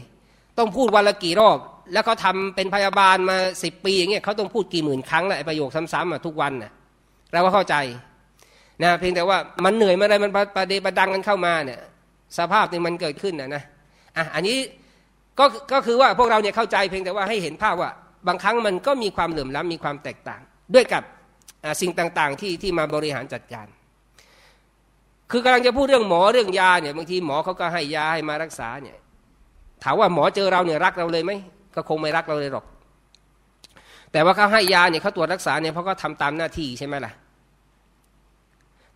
ต้องพูดวันละกี่รอบ แล้วเขาทาเป็นพยาบาลมาสิบปีอย่างเงี้ยเขาต้องพูดกี่หมื่นครั้งแหละประโยคซ้ำๆมาทุกวันนะเราก็เข้าใจนะเพียงแต่ว่ามันเหนื่อยเมื่อไรมันประเดประดังกันเข้ามาเนี่ยสภาพนี่มันเกิดขึ้นนะนะอะอันนี้ก็ก็คือว่าพวกเราเนี่ยเข้าใจเพียงแต่ว่าให้เห็นภาพว่า บางครั้งมันก็มีความเหลื่อมล้ำมีความแตกต่าง ด้วยกับสิ่งต่างๆที่ที่มาบริหารจัดการ คือกำลังจะพูดเรื่องหมอเรื่องยาเนี่ยบางทีหมอเขาก็ให้ยาให้มารักษาเนี่ยถามว่าหมอเจอเราเนี่ยรักเราเลยไหมก็คงไม่รักเราเลยหรอก แต่ว่าเขาให้ยาเนี่ยเขาตรวจรักษาเนี่ยเพราะเขาทาตามหน้าที่ใช่ไหมล่ะ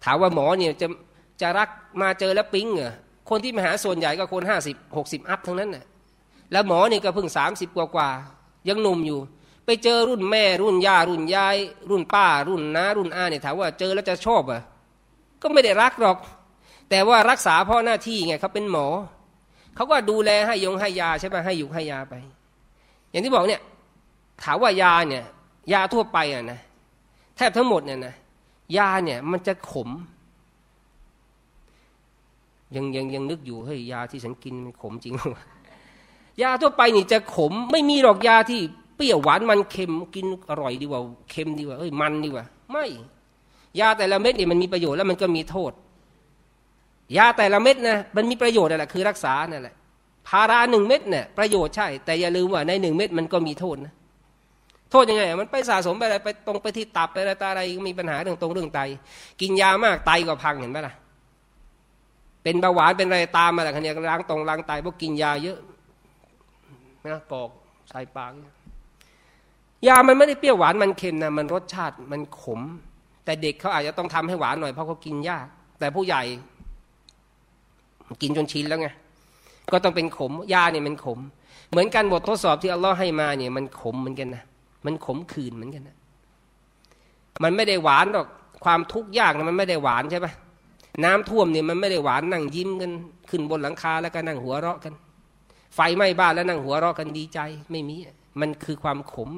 ถามว่าหมอเนี่ยจะจะรักมาเจอแล้วปิ๊งเหรอคนที่มาหาส่วนใหญ่ก็คนห้าสิบหกสิบอัพทั้งนั้นน่ะแล้วหมอเนี่ยก็เพิ่งสามสิบกว่ากว่ายังหนุ่มอยู่ ไปเจอรุ่นแม่รุ่นย่ารุ่นยาย รุ่นป้า รุ่นน้ารุ่นอาเนี่ยถามว่าเจอแล้วจะชอบอะ ก็ไม่ได้รักหรอก แต่ว่ารักษาเพราะหน้าที่ไงเขาเป็นหมอ เขาก็ดูแลให้ยงให้ยาใช่ไหมให้อยู่ให้ยาไป อย่างที่บอกเนี่ยถามว่ายาเนี่ย ยาทั่วไปอะนะแทบทั้งหมดเนี่ยนะยาเนี่ยมันจะขม ยังยังยังนึกอยู่เฮ้ยยาที่ฉันกินมันขมจริงยาทั่วไปนี่จะขม ไม่มีหรอกยาที่เปรี้ยวหวานมันเค็มกินอร่อยดีกว่าเค็มดีกว่าเอ้ยมันดีกว่า ไม่ ยาแต่ละเม็ดเนี่ยมันมีประโยชน์แล้วมันก็มีโทษ ยาแต่ละเม็ดนะมันมีประโยชน์นั่นแหละคือรักษานั่นแหละพาราหนึ่งเม็ดเนี่ยประโยชน์ใช่ แต่อย่าลืมว่าในหนึ่งเม็ดมันก็มีโทษนะโทษยังไง มันไปสะสมไปอะไรไปตรงไปที่ตับไปอะไรตาอะไรมีปัญหาเรื่องตรงเรื่องไต กินยามากไตก็พังเห็นไหมล่ะเป็นเบาหวานเป็นอะไรตามมาแต่คันนี้ล้างตรงล้างไตเพราะกินยาเยอะนะกอกใส่ปากยามันไม่ได้เปรี้ยวหวานมันเค็มนะมันรสชาติมันขม แต่เด็กเขาอาจจะต้องทำให้หวานหน่อยเพราะเขากินยาก แต่ผู้ใหญ่ กินจนชินแล้วไงก็ต้องเป็นขมยาเนี่ยมันขม เหมือนกันบททดสอบที่อัลลอฮ์ให้มาเนี่ย มันขมเหมือนกันนะมันขมขื่นเหมือนกันนะมันไม่ได้หวานหรอกความทุกข์ยากนะมันไม่ได้หวานใช่ปะน้ำท่วมเนี่ยมันไม่ได้หวานนั่งยิ้มกันขึ้นบนหลังคาแล้วก็นั่งหัวเราะกัน ไฟไหม้บ้านแล้วนั่งหัวเราะกันดีใจ ไม่มี มันคือความขม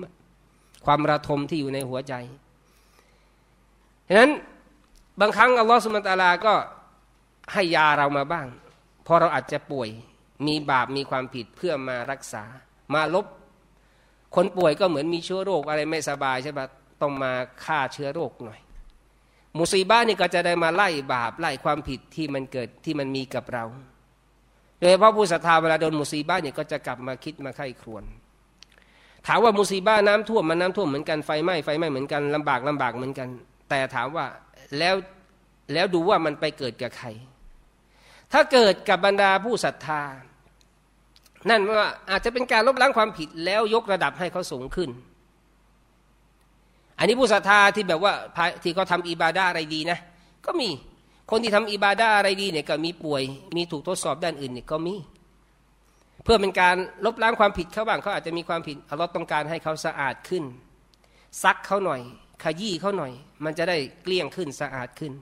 ความระทมที่อยู่ในหัวใจ ฉะนั้นบางครั้งอัลลอฮฺสุลตาลาก็ให้ยาเรามาบ้างเพราะเราอาจจะป่วยมีบาปมีความผิดเพื่อมารักษา มาลบ คนป่วยก็เหมือนมีเชื้อโรคอะไรไม่สบายใช่ปะต้องมาฆ่าเชื้อโรคหน่อย มุสีบ้านี่ก็จะได้มาไล่บาปไล่ความผิดที่มันเกิดที่มันมีกับเรา โดยเฉพาะผู้ศรัทธาเวลาโดนมุสีบ้าเนี่ยก็จะกลับมาคิดมาไข้ครวน ถามว่ามุสีบ้าน้ำท่วมมันน้ำท่วมเหมือนกันไฟไหม้ไฟไหม้เหมือนกันลำบากลำบากเหมือนกัน แต่ถามว่าแล้วแล้วดูว่ามันไปเกิดกับใคร ถ้าเกิดกับบรรดาผู้ศรัทธา นั่นว่าอาจจะเป็นการลบล้างความผิดแล้วยกระดับให้เขาสูงขึ้น อันนี้ผู้ศรัทธาที่แบบว่าที่เขาทาอิบาดาอะไรดีนะ ก็มีคนที่ทำอิบาดาอะไรดีเนี่ยก็มีป่วย มีถูกทดสอบด้านอื่นเนี่ยก็มี เพื่อเป็นการลบล้างความผิดเขาบ้างเขาอาจจะมีความผิดเราต้องการให้เขาสะอาดขึ้น ซักเขาหน่อย ขยี้เขาหน่อย มันจะได้เกลี้ยงขึ้นสะอาดขึ้น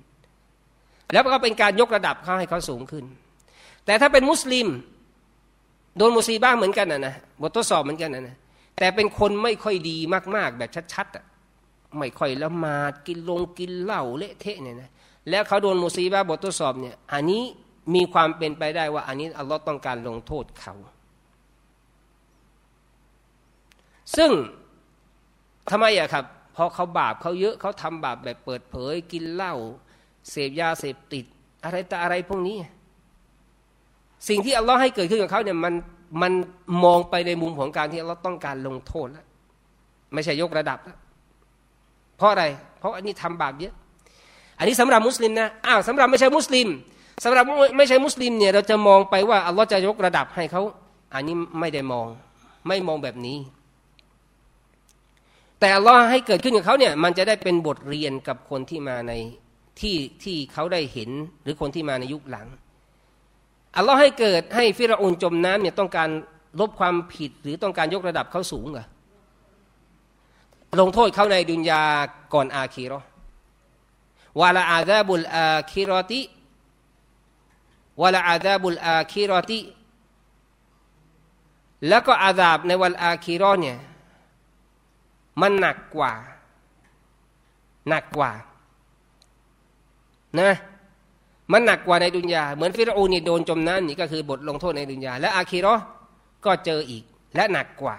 แล้วก็เป็นการยกระดับเขาให้เขาสูงขึ้น แต่ถ้าเป็นมุสลิม โดนมุซีบ้างเหมือนกันนะนะบททดสอบเหมือนกันนะนะแต่เป็นคนไม่ค่อยดีมาก ๆ แบบชัดๆอะไม่ค่อยละหมาดกินลงกินเหล้าเละเทะเนี่ยนะแล้วเขาโดนมุซีบ้าบททดสอบเนี่ยอันนี้มีความเป็นไปได้ว่าอันนี้อัลลอฮ์ต้องการลงโทษเขา ซึ่งทำไมอะครับ เพราะเขาบาปเขาเยอะเขาทำบาปแบบเปิดเผย กินเหล้าเสพยาเสพติด อะไรแต่อะไรพวกนี้ สิ่งที่อัลลอฮ์ให้เกิดขึ้นกับเขาเนี่ยมันมันมองไปในมุมของการที่เราต้องการลงโทษแล้วไม่ใช่ยกระดับแล้วเพราะอะไร เพราะอันนี้ทำบาปเยอะ อันนี้สำหรับมุสลิมนะอ้าวสำหรับไม่ใช่มุสลิมสำหรับไม่ใช่มุสลิมเนี่ยเราจะมองไปว่าอัลลอฮ์จะยกระดับให้เขาอันนี้ไม่ได้มอง ไม่มองแบบนี้ แต่อัลลอให้เกิดขึ้นกับเขาเนี่ยมันจะได้เป็นบทเรียนกับคนที่มาในที่ที่เขาได้เห็นหรือคนที่มาในยุคหลังอัลลอฮ์ให้เกิดให้ฟิรอุนจมน้ำเนี่ยต้องการลบความผิดหรือต้องการยกระดับเขาสูงเหรอลงโทษเขาในดุนยาก่อนอาคีรอวาลาอาดาบุลอาคีรอติวาลาอาดาบุลอาคีรอติแล้วก็อาดาบในวันอาคีรอเนี่ย มันหนักกว่า หนักกว่า นะ มันหนักกว่าในดุนยา เหมือนฟิรอูนี่โดนจมน้ำนี่ก็คือบทลงโทษในดุนยา และอาคีรอก็เจออีก และหนักกว่า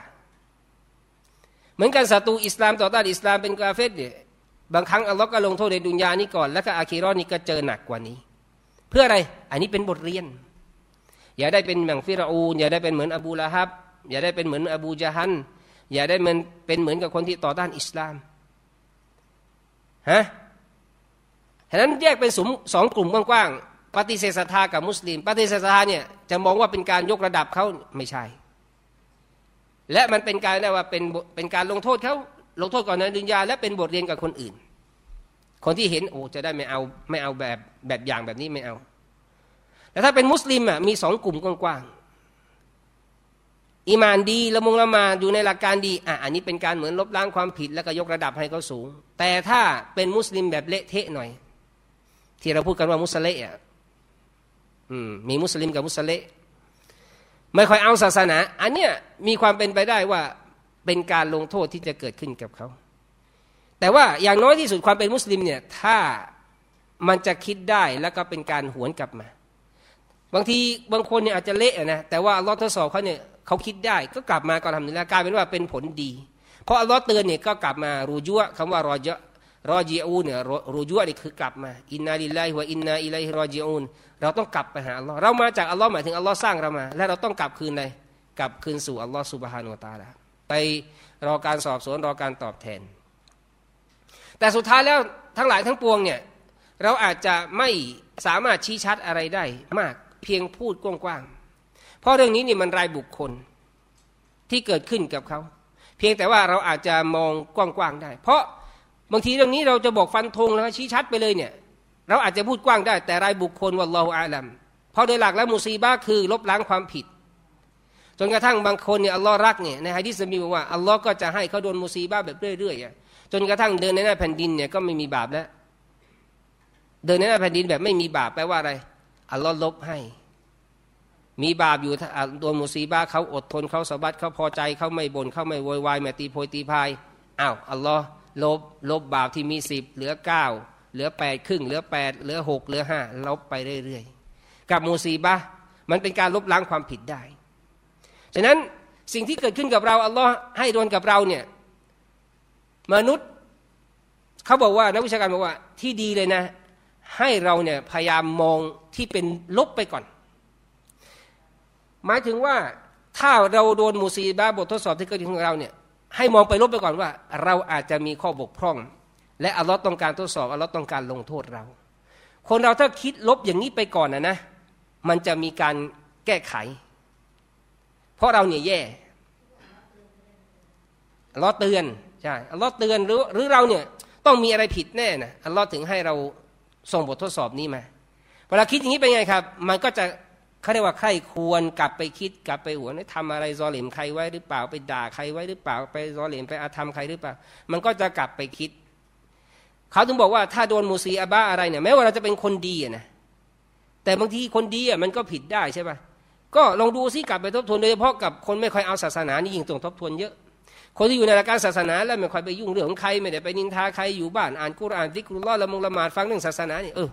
เหมือนกันศัตรูอิสลามต่อต้านอิสลามเป็นกาเฟตเนี่ยบางครั้งอัลลอฮ์ก็ลงโทษในดุนยานี้ก่อน แล้วก็อาคีรอนี่ก็เจอหนักกว่านี้ เพื่ออะไร อันนี้เป็นบทเรียน อย่าได้เป็นอย่างฟิรอูนอย่าได้เป็นเหมือนอบูละฮับ อย่าได้เป็นเหมือนอบูจาฮัน อย่าได้มันเป็นเหมือนกับคนที่ต่อต้านอิสลามฮะฉะนั้นแยกเป็นสสองกลุ่มกว้างๆปฏิเสธศรัทธากับมุสลิม ปฏิเสธศรัทธาเนี่ยจะมองว่าเป็นการยกระดับเขาไม่ใช่ และมันเป็นการนะว่าเป็นเป็นการลงโทษเขาลงโทษก่อนในดุนยาและเป็นบทเรียนกับคนอื่น คนที่เห็นโอ้จะได้ไม่เอาไม่เอาแบบแบบอย่างแบบนี้ไม่เอาแต่ถ้าเป็นมุสลิมอะมีสองกลุ่มกว้างๆ อิมานดีละมุงละมาอยู่ในหลักการดีอะอันนี้เป็นการเหมือนลบล้างความผิดแล้วก็ยกระดับให้เขาสูง แต่ถ้าเป็นมุสลิมแบบเละเทะหน่อย ที่เราพูดกันว่ามุสลิมมีมุสลิมกับมุสลิมไม่ค่อยเอาศาสนา อันเนี้ยมีความเป็นไปได้ว่าเป็นการลงโทษที่จะเกิดขึ้นกับเขา แต่ว่าอย่างน้อยที่สุดความเป็นมุสลิมเนี่ยถ้ามันจะคิดได้แล้วก็เป็นการหวนกลับมา บางทีบางคนเนี่ยอาจจะเละนะแต่ว่าอัลอทดสอบเขาเนี่ย เขาคิดได้ก็กลับมาก็ทำนี่แล้วกลายเป็นว่าเป็นผลดี เพราะอัลลอฮ์เตือนเนี่ยก็กลับมารูจัวคำว่ารอเยะรอจีอูเนี่ยรูจัวนี่คือกลับมาอินนาลิลลาฮิวะอินนาอิลัยฮิรอจีอูนเราต้องกลับไปหาอัลลอฮ์เรามาจากอัลลอฮ์หมายถึงอัลลอฮ์สร้างเรามา และเราต้องกลับคืนเลยกลับคืนสู่อัลลอฮ์สุบฮานุตาลาไปรอการสอบสวนรอการตอบแทน แต่สุดท้ายแล้วทั้งหลายทั้งปวงเนี่ยเราอาจจะไม่สามารถชี้ชัดอะไรได้มากเพียงพูดกว้างๆ เพราะเรื่องนี้นี่มันรายบุคคลที่เกิดขึ้นกับเขา เพียงแต่ว่าเราอาจจะมองกว้างๆได้ เพราะบางทีเรื่องนี้เราจะบอกฟันธงแล้วชี้ชัดไปเลยเนี่ย เราอาจจะพูดกว้างได้ แต่รายบุคคลวัลลอฮฺอาลัมเพราะโดยหลักแล้วมุซีบ้าคือลบล้างความผิด จนกระทั่งบางคนเนี่ยอัลลอฮ์รักเนี่ยในฮะดิษมีบอกว่าอัลลอฮ์ก็จะให้เขาโดนมุซีบ้าแบบเรื่อยๆจนกระทั่งเดินในหน้าแผ่นดินเนี่ยก็ไม่มีบาปแล้วเดินในหน้าแผ่นดินแบบไม่มีบาปแปลว่าอะไรอัลลอฮ์ลบให้ มีบาปอยู่โดนมุซีบ้าเขาอดทนเขาสบัดเขาพอใจเขาไม่บ่นเขาไม่โวยวายไม่ตีโพยตีพายอ้าวอัลลอฮ์ลบลบบาปที่มีสิบเหลือเก้าเหลือแปดครึ่งเหลือแปดเหลือหกเหลือห้าลบไปเรื่อยๆ กับมูซีบะมันเป็นการลบล้างความผิดได้ฉะนั้นสิ่งที่เกิดขึ้นกับเราอัลลอฮ์ให้โดนกับเราเนี่ยมนุษย์เขาบอกว่านักวิชาการบอกว่าที่ดีเลยนะ ให้เราเนี่ยพยายามมองที่เป็นลบไปก่อน หมายถึงว่าถ้าเราโดนมูซีบะบททดสอบที่เกิดขึ้นกับเราเนี่ยให้มองไปลบไปก่อนว่า เราอาจจะมีข้อบกพร่อง และอัลลอฮ์ต้องการทดสอบอัลลอฮ์ต้องการลงโทษเรา คนเราถ้าคิดลบอย่างนี้ไปก่อนนะนะ มันจะมีการแก้ไข เพราะเราเนี่ยแย่อัลลอฮ์เตือนใช่อัลลอฮ์เตือนหรือหรือเราเนี่ยต้องมีอะไรผิดแน่นะอัลลอฮ์ถึงให้เราส่งบททดสอบนี้มาเวลาคิดอย่างนี้เป็นไงครับ มันก็จะ เขาเรียกว่าใครควรกลับไปคิดกลับไปหัวนี่ทำอะไรซอเหลมใครไว้หรือเปล่าไปด่าใครไว้หรือเปล่าไปซอเหลมไปอาธรรมใครหรือเปล่า มันก็จะกลับไปคิด เขาถึงบอกว่าถ้าโดนมูซีอาบ้าอะไรเนี่ยแม้ว่าเราจะเป็นคนดีนะแต่บางทีคนดีอะมันก็ผิดได้ใช่ปะก็ลองดูซิกลับไปทบทวนโดยเฉพาะกับคนไม่ค่อยเอาศาสนานี่ยิ่งต้องทบทวนเยอะคนที่อยู่ในหลักการศาสนาแล้วไม่ค่อยไปยุ่งเรื่องของใครไม่ได้ไปนินทาใครอยู่บ้านอ่านกุรอานทิกรุลลอละมงละหมาดฟังเรื่องศาสนานี่เออ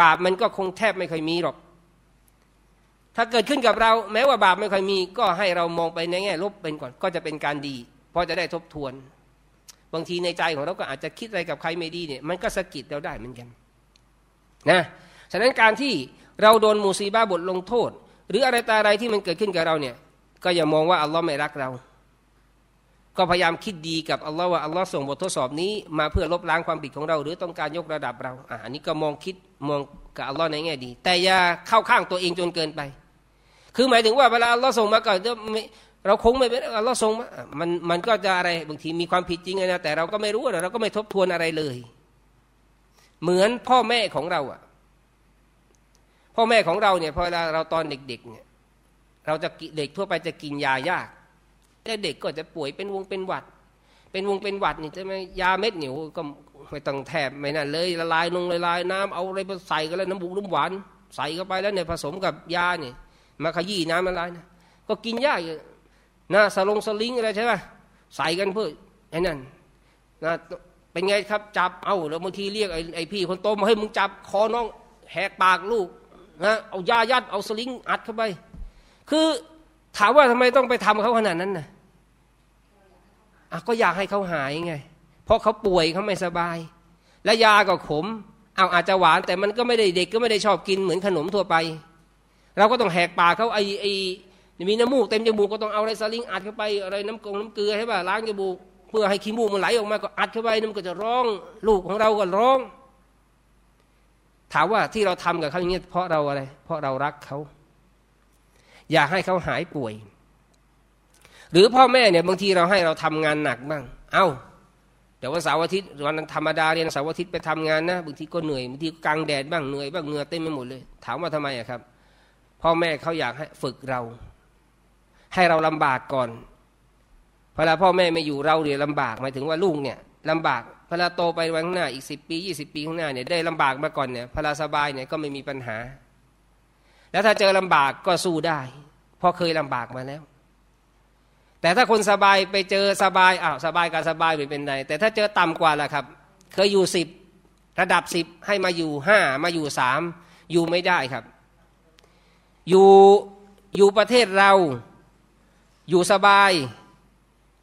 บาปมันก็คงแทบไม่ค่อยมีหรอก ถ้าเกิดขึ้นกับเราแม้ว่าบาปไม่ค่อยมี ก็ให้เรามองไปในแง่ลบเป็นก่อนก็จะเป็นการดี เพราะจะได้ทบทวน บางทีในใจของเราก็อาจจะคิดอะไรกับใครไม่ดีเนี่ยมันก็สะกิดเราได้เหมือนกันนะฉะนั้นการที่เราโดนมูซีบ้าบทลงโทษ หรืออะไรตาอะไรที่มันเกิดขึ้นกับเราเนี่ยก็อย่ามองว่าอัลลอฮ์ไม่รักเรา ก็พยายามคิดดีกับอัลลอฮ์ว่าอัลลอฮ์ส่งบททดสอบนี้ มาเพื่อลบล้างความผิดของเรา หรือต้องการยกระดับเราอะอันนี้ก็มองคิดมองกับอัลลอฮ์ในแง่ดี แต่อย่าเข้าข้างตัวเองจนเกินไป คือหมายถึงว่าเวลาอัลลอฮ์ส่งมาก็เราคงไม่เป็นอัลลอฮ์ส่งมามันมันก็จะอะไรบางทีมีความผิดจริงนะแต่เราก็ไม่รู้เราก็ไม่ทบทวนอะไรเลย เหมือนพ่อแม่ของเราอะ พ่อแม่ของเราเนี่ยพอเวลาเราตอนเด็กๆเนี่ยเราจะเด็กทั่วไปจะกินยายากแต่เด็กก็จะป่วยเป็นวงเป็นหวัด เป็นวงเป็นหวัดนี่ใช่ไหมยาเม็ดเหนียวก็ไม่ต้องแทบไม่นั่นเลยละลายลงละลายน้ำเอาอะไรมาใส่กันแล้วน้ำบุกน้ำหวาน ใส่เข้าไปแล้วเนี่ยผสมกับยาเนี่ย มาขยี้น้ำละลายนะก็กินยากนะสลงสลิงอะไรใช่ไหมใส่กันเพื่อไอ้นั่นนะเป็นไงครับจับเอาแล้วบางทีเรียกไอ้ไอพี่คนโตมาให้มึงจับคอน้องแหกปากลูกนะเอายายัดเอาสลิงอัดเข้าไป คือถามว่าทำไมต้องไปทำเขาขนาดนั้นนะ่ะก็อยากให้เขาหายไง เพราะเขาป่วยเขาไม่สบาย และยาก็ขม เอาอาจจะหวานแต่มันก็ไม่ได้เด็กก็ไม่ได้ชอบกินเหมือนขนมทั่วไป เราก็ต้องแหกปากเขาไอไอมีน้ำมูกเต็มจมูกก็ต้องเอาอะไรสลิงอัดเข้าไปอะไรน้ำกงน้ำเกลือใช่ป่ะล้างจมูกเพื่อให้ขี้มูกมันไหลออกมาก็อัดเข้าไปนั่นก็จะร้องลูกของเราก็ร้อง ถามว่าที่เราทำกับเขาอย่างนี้เพราะเราอะไร เพราะเรารักเขาอยากให้เขาหายป่วย หรือพ่อแม่เนี่ยบางทีเราให้เราทำงานหนักบ้าง เอา้าแต่ว่าเสาร์อาทิตย์วันธรรมดาเรียนเสาร์อาทิตย์ไปทำงานนะบางทีก็เหนื่อยบางทีกลางแดดบ้างเหนื่อยบ้างเหงื่อเต็มไปหมดเลย ถามว่าทำไมอะครับ พ่อแม่เขาอยากให้ฝึกเรา ให้เราลำบากก่อนเวลาพ่อแม่ไม่อยู่เราเดี๋ยวลำบากหมายถึงว่าลูกเนี่ยลำบากพอเราโตไปวันข้างหน้าอีกสิบปียี่สิบปีข้างหน้าเนี่ยได้ลำบากมาก่อนเนี่ยพอเราสบายเนี่ยก็ไม่มีปัญหา แล้วถ้าเจอลำบากก็สู้ได้เพราะเคยลำบากมาแล้ว แต่ถ้าคนสบายไปเจอสบายอ้าวสบายกับสบายไม่เป็นไรแต่ถ้าเจอต่ำกว่าล่ะครับ เคยอยู่สิบระดับสิบให้มาอยู่ห้ามาอยู่สามอยู่ไม่ได้ครับ อยู่อยู่ประเทศเรา อยู่สบาย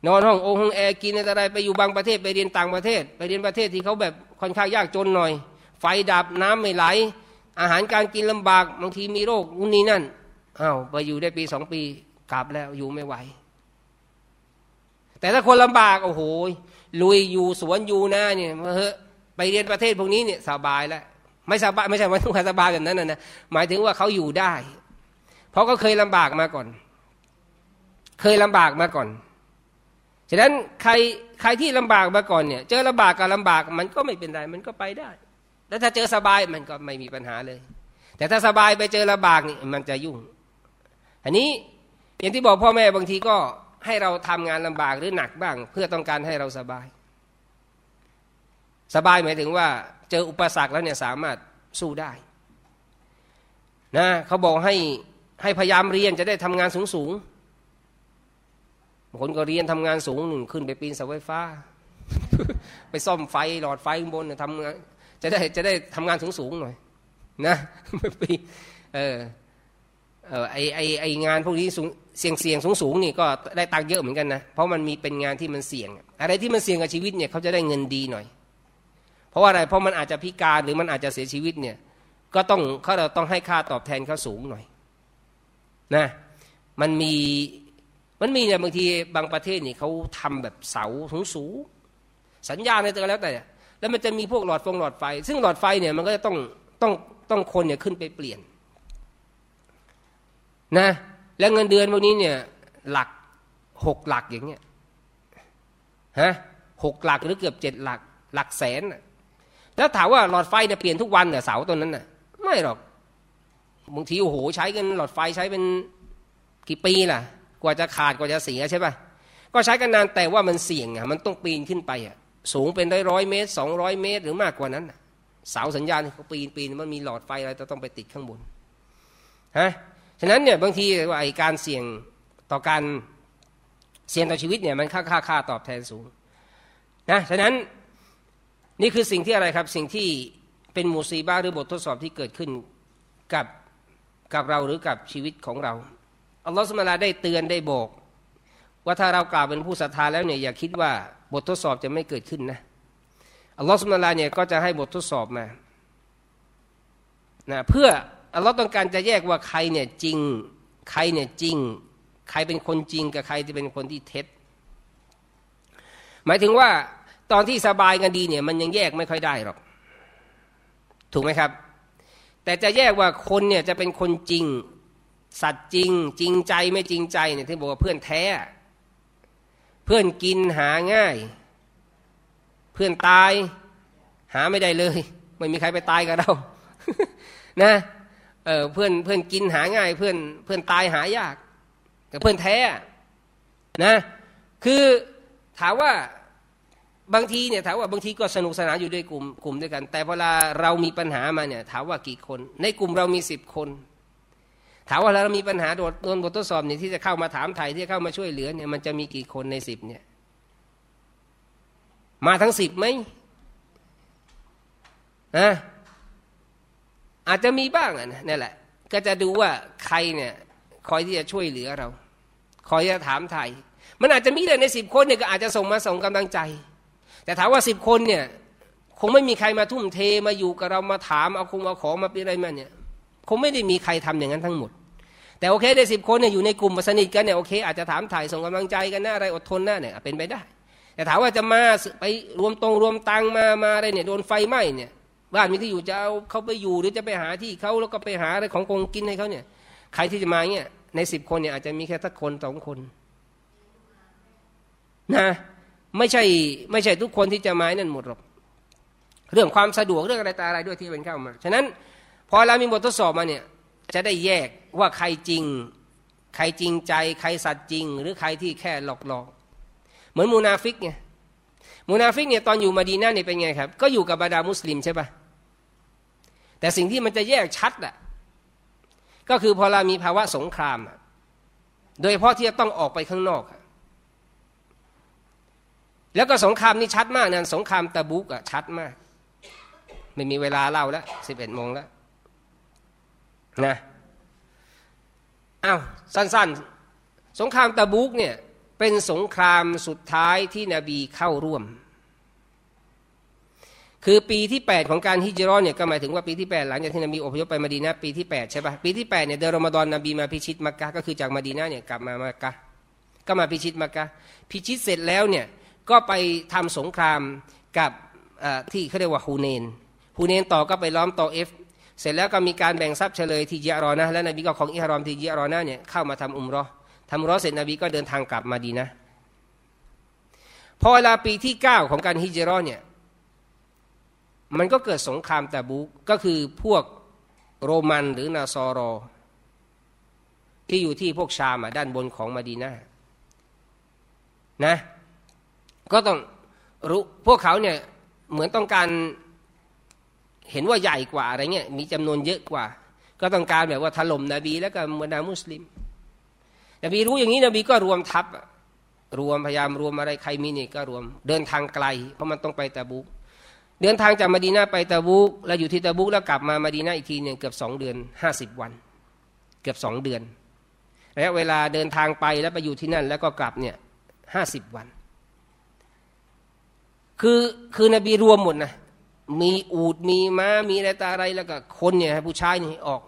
นอนห้องโอ่งห้องแอร์กินอะไรไปอยู่บางประเทศไปเรียนต่างประเทศ ไปเรียนประเทศที่เขาแบบค่อนข้างยากจนหน่อย ไฟดับน้ำไม่ไหล อาหารการกินลำบากบางทีมีโรคนู่นนี่นั่นอ้าวไปอยู่ได้ปีสองปีกลับแล้วอยู่ไม่ไหว แต่ถ้าคนลำบากโอ้โหลุยอยู่สวนอยู่นะเนี่ยเฮ้ไปเรียนประเทศพวกนี้เนี่ยสบายแล้วไม่สบายไม่ใช่ว่าทุกคนสบายแบบนั้นนะหมายถึงว่าเขาอยู่ได้ เพราะก็เคยลำบากมาก่อน เคยลำบากมาก่อน ฉะนั้นใครใครที่ลำบากมาก่อนเนี่ย เจอลำบากกับลำบากมันก็ไม่เป็นไรมันก็ไปได้ แล้วถ้าเจอสบายมันก็ไม่มีปัญหาเลย แต่ถ้าสบายไปเจอลำบากนี่มันจะยุ่ง อันนี้อย่างที่บอกพ่อแม่บางทีก็ให้เราทำงานลำบากหรือหนักบ้าง เพื่อต้องการให้เราสบาย สบายหมายถึงว่า เจออุปสรรคแล้วเนี่ยสามารถสู้ได้นะเขาบอกให้ ให้พยายามเรียนจะได้ทำงานสูงสูงคนก็เรียนทำงานสูงหนึ่งขึ้นไปปีนเสาไฟฟ้า ไปซ่อมไฟหลอดไฟข้างบนทำงานจะได้จะได้ทำงานสูงสูงหน่อย นะไปีเออเออไอไอไองานพวกนี้สูงเสี่ยงเสี่ยงสูงสูงนี่ก็ได้ตังค์เยอะเหมือนกันนะเพราะมันมีเป็นงานที่มันเสี่ยง อะไรที่มันเสี่ยงกับชีวิตเนี่ยเขาจะได้เงินดีหน่อย เพราะว่าอะไรเพราะมันอาจจะพิการหรือมันอาจจะเสียชีวิตเนี่ย ก็ต้องเขาเราต้องให้ค่าตอบแทนเขาสูงหน่อย นะมันมีมันมีเนี่ยบางทีบางประเทศนี่เขาทำแบบเสาสูงสูงสัญญาณอะไรก็แล้วแต่ แล้วมันจะมีพวกหลอดฟงหลอดไฟ ซึ่งหลอดไฟเนี่ยมันก็จะต้องต้องต้องคนเนี่ยขึ้นไปเปลี่ยนนะแล้วเงินเดือนพวกนี้เนี่ยหลักหกหลักอย่างเงี้ยฮะหกหลักหรือเกือบเจ็ดหลัก หลักแสนแล้วถามว่าหลอดไฟเนี่ยเปลี่ยนทุกวันเนี่ยเสาตัวนั้นน่ะไม่หรอก บางทีโอ้โหใช้กันหลอดไฟใช้เป็นกี่ปีล่ะ กว่าจะขาดกว่าจะเสียใช่ป่ะก็ใช้กันนานแต่ว่ามันเสี่ยงอะมันต้องปีนขึ้นไปอะสูงเป็นร้อยร้อยเมตรสองร้อยเมตร หรือมากกว่านั้นเสาสัญญาณเขาปีนปีนมันมีหลอดไฟอะไรต้องไปติดข้างบนฮะฉะนั้นเนี่ยบางทีว่าไอการเสี่ยงต่อการเสี่ยงต่อชีวิตเนี่ยมันค่าค่าค่าตอบแทนสูงนะฉะนั้นนี่คือสิ่งที่อะไรครับสิ่งที่เป็นมูซีบ้าหรือบททดสอบที่เกิดขึ้นกับ กับเราหรือกับชีวิตของเราอัลลอฮฺสุลตาได้เตือนได้บอก ว่าถ้าเรากล่าวเป็นผู้ศรัทธาแล้วเนี่ยอย่าคิดว่าบททดสอบจะไม่เกิดขึ้นนะอัลลอฮฺสุลตาเนี่ยก็จะให้บททดสอบมานะเพื่ออัลลอฮ์ต้องการจะแยกว่าใครเนี่ยจริง ใครเนี่ยจริง ใครเป็นคนจริงกับใครที่เป็นคนที่เท็จ หมายถึงว่าตอนที่สบายกันดีเนี่ยมันยังแยกไม่ค่อยได้หรอก ถูกไหมครับ แต่จะแยกว่าคนเนี่ยจะเป็นคนจริง สัตว์จริง จริงใจไม่จริงใจเนี่ยที่บอกว่าเพื่อนแท้ เพื่อนกินหาง่าย เพื่อนตาย หาไม่ได้เลย ไม่มีใครไปตายกับเรา นะเออเพื่อนเพื่อนกินหาง่าย เพื่อนเพื่อนตายหายาก แต่เพื่อนแท้นะ คือถามว่า บางทีเนี่ยถามว่าบางทีก็สนุกสนานอยู่ด้วยกลุ่มกลุ่มด้วยกัน แต่เวลาเรามีปัญหามาเนี่ยถามว่ากี่คน ในกลุ่มเรามีสิบคน ถามว่าเรามีปัญหาโดนโดนบททดสอบเนี่ยที่จะเข้ามาถามไทยที่จะเข้ามาช่วยเหลือเนี่ยมันจะมีกี่คนในสิบเนี่ย มาทั้งสิบไหมนะอาจจะมีบ้างอะนี่แหละ ก็จะดูว่าใครเนี่ยคอยที่จะช่วยเหลือเรา คอยจะถามไทย มันอาจจะมีแต่ในสิบคนเนี่ยก็อาจจะส่งมาส่งกำลังใจ แต่ถามว่าสิบคนเนี่ย คงไม่มีใครมาทุ่มเทมาอยู่กับเรามาถามเอาคงเอาของมาเป็นอะไรมาเนี่ย คงไม่ได้มีใครทำอย่างนั้นทั้งหมด แต่โอเคได้สิบคนเนี่ยอยู่ในกลุ่มสนิทกันเนี่ยโอเคอาจจะถามถ่ายส่งกำลังใจกันหน้าอะไรอดทนหน้าเนี่ยเป็นไปได้ แต่ถามว่าจะมาไปรวมตรงรวมตังมามาอะไรเนี่ยโดนไฟไหม้เนี่ยบ้านมีที่อยู่จะเอาเขาไปอยู่หรือจะไปหาที่เขาแล้วก็ไปหาอะไรของกงกินให้เขาเนี่ยใครที่จะมาเนี่ยในสิบคนเนี่ยอาจจะมีแค่สักคนสองคนนะ ไม่ใช่ไม่ใช่ทุกคนที่จะมานั่นหมดหรอกเรื่องความสะดวกเรื่องอะไรตาอะไรด้วยที่เป็นเข้ามา ฉะนั้นพอเรามีบททดสอบมาเนี่ยจะได้แยกว่าใครจริง ใครจริงใจ ใครสัตย์จริง หรือใครที่แค่หลอกหลอกเหมือนมูนาฟิกไงมูนาฟิกเนี่ยตอนอยู่มาดีนะฮ์เนี่ยเป็นไงครับ ก็อยู่กับบรรดามุสลิมใช่ปะแต่สิ่งที่มันจะแยกชัดอะก็คือพอเรามีภาวะสงคราม โดยเฉพาะที่จะต้องออกไปข้างนอก แล้วก็สงครามนี่ชัดมากนะสงครามตะบุกอะชัดมาก ไม่มีเวลาเล่าแล้วสิบเอ็ดโมงแล้วนะอ้าวสั้นๆ สงครามตะบุกเนี่ยเป็นสงครามสุดท้ายที่นบีเข้าร่วม คือปีที่ 8 ของการฮิจเราะฮ์เนี่ยก็หมายถึงว่าปีที่ 8 หลังจากที่นบีอพยพไปมาดีนาปีที่ 8 ใช่ปะปีที่8เนี่ยเดือนรอมฎอนนบีมาพิชิตมักกะก็คือจากมาดีนาเนี่ยกลับมามักกะก็มาพิชิตมักกะพิชิตเสร็จแล้วเนี่ย ก็ไปทำสงครามกับที่เขาเรียกว่าฮุนัยน์ฮุนัยน์ต่อก็ไปล้อมตออิฟเสร็จแล้วก็มีการแบ่งทรัพย์เชลยที่ยรอนะและนบีก็ครองอิฮ์รอมที่ยรอนะเนี่ยเข้ามาทำอุมรออุมรอเสร็จนบีก็เดินทางกลับมาดีนะพอเวลาปีที่เก้าของการฮิจรอเนี่ยมันก็เกิดสงครามตะบุกก็คือพวกโรมันหรือนาซอรอ ที่อยู่ที่พวกชามด้านบนของมาดีนานะ ก็ต้องรู้พวกเขาเนี่ยเหมือนต้องการเห็นว่าใหญ่กว่าอะไรเงี้ยมีจำนวนเยอะกว่า ก็ต้องการแบบว่าถล่มนบีแล้วก็มนามุสลิม นบีรู้อย่างนี้นบีก็รวมทัพรวมพยายามรวมอะไรใครมีนี่ก็รวม เดินทางไกล เพราะมันต้องไปตะบุกเดินทางจากมาดีนาไปตะบุกแล้วอยู่ที่ตะบุกแล้วกลับมามาดีนาอีกทีหนึ่งเกือบสองเดือนห้าสิบวัน เกือบสองเดือนระยะเวลาเดินทางไปแล้วไปอยู่ที่นั่น แล้วก็กลับเนี่ยห้าสิบวัน คือคือนบีรวมหมดนะมีอูดมีม้ามีอะไรตาอะไรแล้วก็คนเนี่ยผู้ชายนี่ออก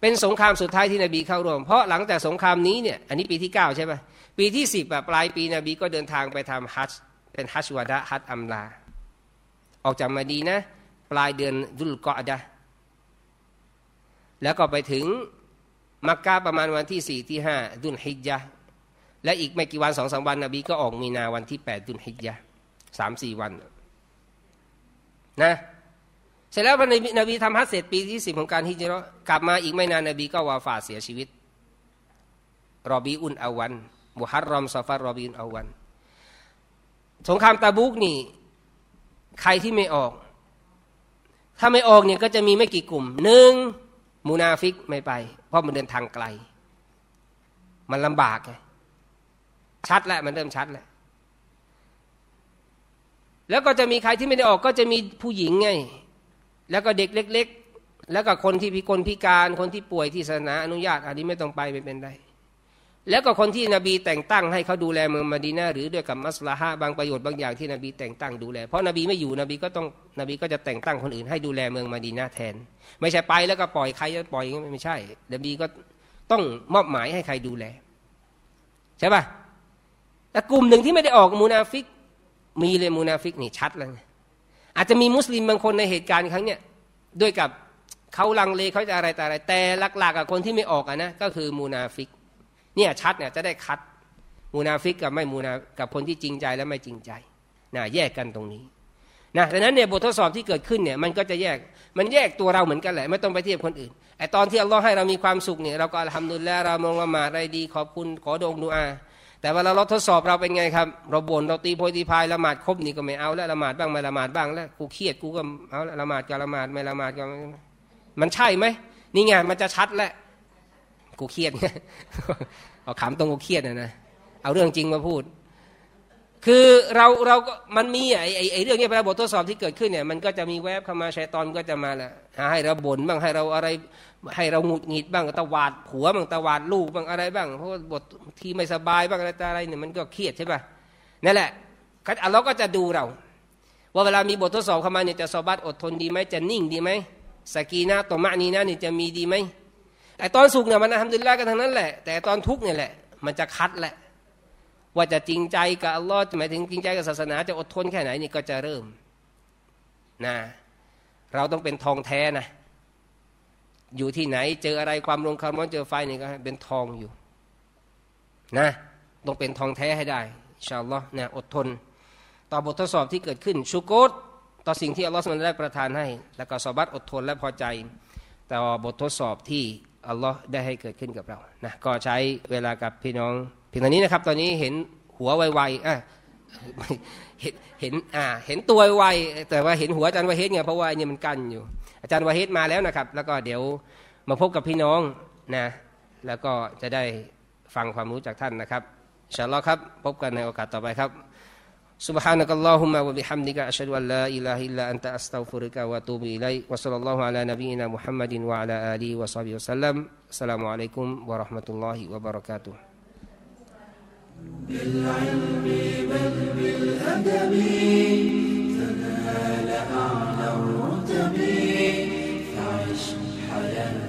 เป็นสงครามสุดท้ายที่นบีเข้าร่วม เพราะหลังจากสงครามนี้เนี่ยอันนี้ปีที่ 9 ใช่ไหมปีที่สิบปลายปีนบีก็เดินทางไปทำฮัจเป็นฮัจวดะฮัจอัมลา ออกจากมาดีนะ ปลายเดือนดุลกอดะแล้วก็ไปถึงมักกะประมาณวันที่สี่ที่ห้าดุลฮิจยะและอีกไม่กี่วันสองสามวันนบีก็ออกมีนาวันที่แปดดุลฮิจยะ สามสี่วันนะเสร็จแล้วพอนบีทำฮัจเสร็จปีที่สิบของการฮิจเราะฮ์กลับมาอีกไม่นานนบีก็วาฟาเสียชีวิต รอบีอุลเอาวัลมุฮัรรอมซอฟัรรอบีอุลเอาวัล สงครามตาบูกนี่ ใครที่ไม่ออก ถ้าไม่ออกเนี่ยก็จะมีไม่กี่กลุ่มหนึ่งมูนาฟิกไม่ไป เพราะมันเดินทางไกล มันลำบากไงชัดแล้วมันเริ่มชัดแล้ว แล้วก็จะมีใครที่ไม่ได้ออกก็จะมีผู้หญิงไง แล้วก็เด็กเล็ก ๆ แล้วก็คนที่พิกลพิการคนที่ป่วยที่ศาสนาอนุญาตอันนี้ไม่ต้องไปไม่เป็นไรแล้วก็คนที่นบีแต่งตั้งให้เขาดูแลเมืองมาดีนาหรือด้วยกับมัสลาฮะบางประโยชน์บางอย่างที่นบีแต่งตั้งดูแล เพราะนบีไม่อยู่นบีก็ต้องนบีก็จะแต่งตั้งคนอื่นให้ดูแลเมืองมาดีนาแทน ไม่ใช่ไปแล้วก็ปล่อยใครจะปล่อยไม่ใช่ นบีก็ต้องมอบหมายให้ใครดูแล ใช่ป่ะแต่กลุ่มหนึ่งที่ไม่ได้ออกมูนาฟิก มีเลยมูนาฟิกนี่ชัดเลยอาจจะมีมุสลิมบางคนในเหตุการณ์ครั้งเนี้ยด้วยกับเขาลังเลเขาจะอะไรแต่อะไร แต่หลักๆกับคนที่ไม่ออกอะนะก็คือมูนาฟิก เนี่ยชัดเนี่ยจะได้คัดมูนาฟิกกับไม่มูนากับคนที่จริงใจและไม่จริงใจนะแยกกันตรงนี้นะดังนั้นเนี่ยบททดสอบที่เกิดขึ้นเนี่ยมันก็จะแยกมันแยกตัวเราเหมือนกันแหละ ไม่ต้องไปเทียบคนอื่นไอตอนที่อัลลอฮ์ให้เรามีความสุขเนี่ยเราก็ทำดุลแล้วเรามองละหมาดอะไรดี ขอบคุณขอดงดูอา แต่เวลาเราทดสอบเราเป็นไงครับ เราบ่นเราตีโพยตีพายละหมาดครบนี่ก็ไม่เอาแล้วละหมาดบ้างไม่ละหมาดบ้างแล้วกูเครียดกูก็เอาละหมาดก็ละหมาดไม่ละหมาดก็มันใช่ไหมนี่ไงมันจะชัดแล้วกูเครียดเอาขำตรงกูเครียดนะนะเอาเรื่องจริงมาพูด คือเราเราก็มันมีไอ้ไอ้เรื่องนี้เวลาบททดสอบที่เกิดขึ้นเนี่ยมันก็จะมีแวบเข้ามาชัยตอนก็จะมาแหละให้เราบ่นบ้างให้เราอะไรให้เราหงุดหงิดบ้างตะวาดผัวบ้างตะวาดลูกบ้างอะไรบ้างเพราะบทที่ไม่สบายบ้างอะไรอะไรเนี่ยมันก็เครียดใช่ป่ะนั่นแหละเราก็จะดูเรา ว่าเวลามีบททดสอบเข้ามาเนี่ยจะสอบัตอดทนดีไหมจะนิ่งดีไหมสกีนะตัวมะนี้นะนี่ยจะมีดีไหมไอตอนสุขเนี่ยมันทำดุลละกันทั้งนั้นแหละ แต่ตอนทุกเนี่ยแหละ มันจะคัดแหละ ว่าจะจริงใจกับอัลลอฮ์หมายถึงจริงใจกับศาสนาจะอดทนแค่ไหนนี่ก็จะเริ่มนะเราต้องเป็นทองแท้นะ อยู่ที่ไหนเจออะไรความรงคาร์มอนเจอไฟนี่ก็เป็นทองอยู่นะต้องเป็นทองแท้ให้ได้ชาลอนะอดทน ต่อบททดสอบที่เกิดขึ้นชูโกตต่อสิ่งที่อัลลอฮ์มันได้ประทานให้ แล้วก็สบัดอดทนและพอใจ ต่อบททดสอบที่อัลลอฮ์ได้ให้เกิดขึ้นกับเรานะก็ใช้เวลากับพี่น้อง เพียงตอนนี้นะครับ ตอนนี้เห็นหัวไวๆอ่ะเห็นเห็นอ่าเห็นตัวไวแต่ว่าเห็นหัวอาจารย์วาเฮดไงเพราะว่าอันนี้มันกั้นอยู่อาจารย์วาเฮดมาแล้วนะครับ แล้วก็เดี๋ยวมาพบกับพี่น้องนะแล้วก็จะได้ฟังความรู้จากท่านนะครับอินชาอัลลอฮ์ครับพบกันในโอกาสต่อไปครับ سبحانك اللهم وبحمدك أشهد أن لا إله إلا أنت أستغفرك وأتوب إليك وصلى الله على نبينا محمد وعلى آله وصحبه وسلم السلام عليكم ورحمة الله وبركاته بالعلم بل بالأدب تنال أعلى الرتب فعش حياة.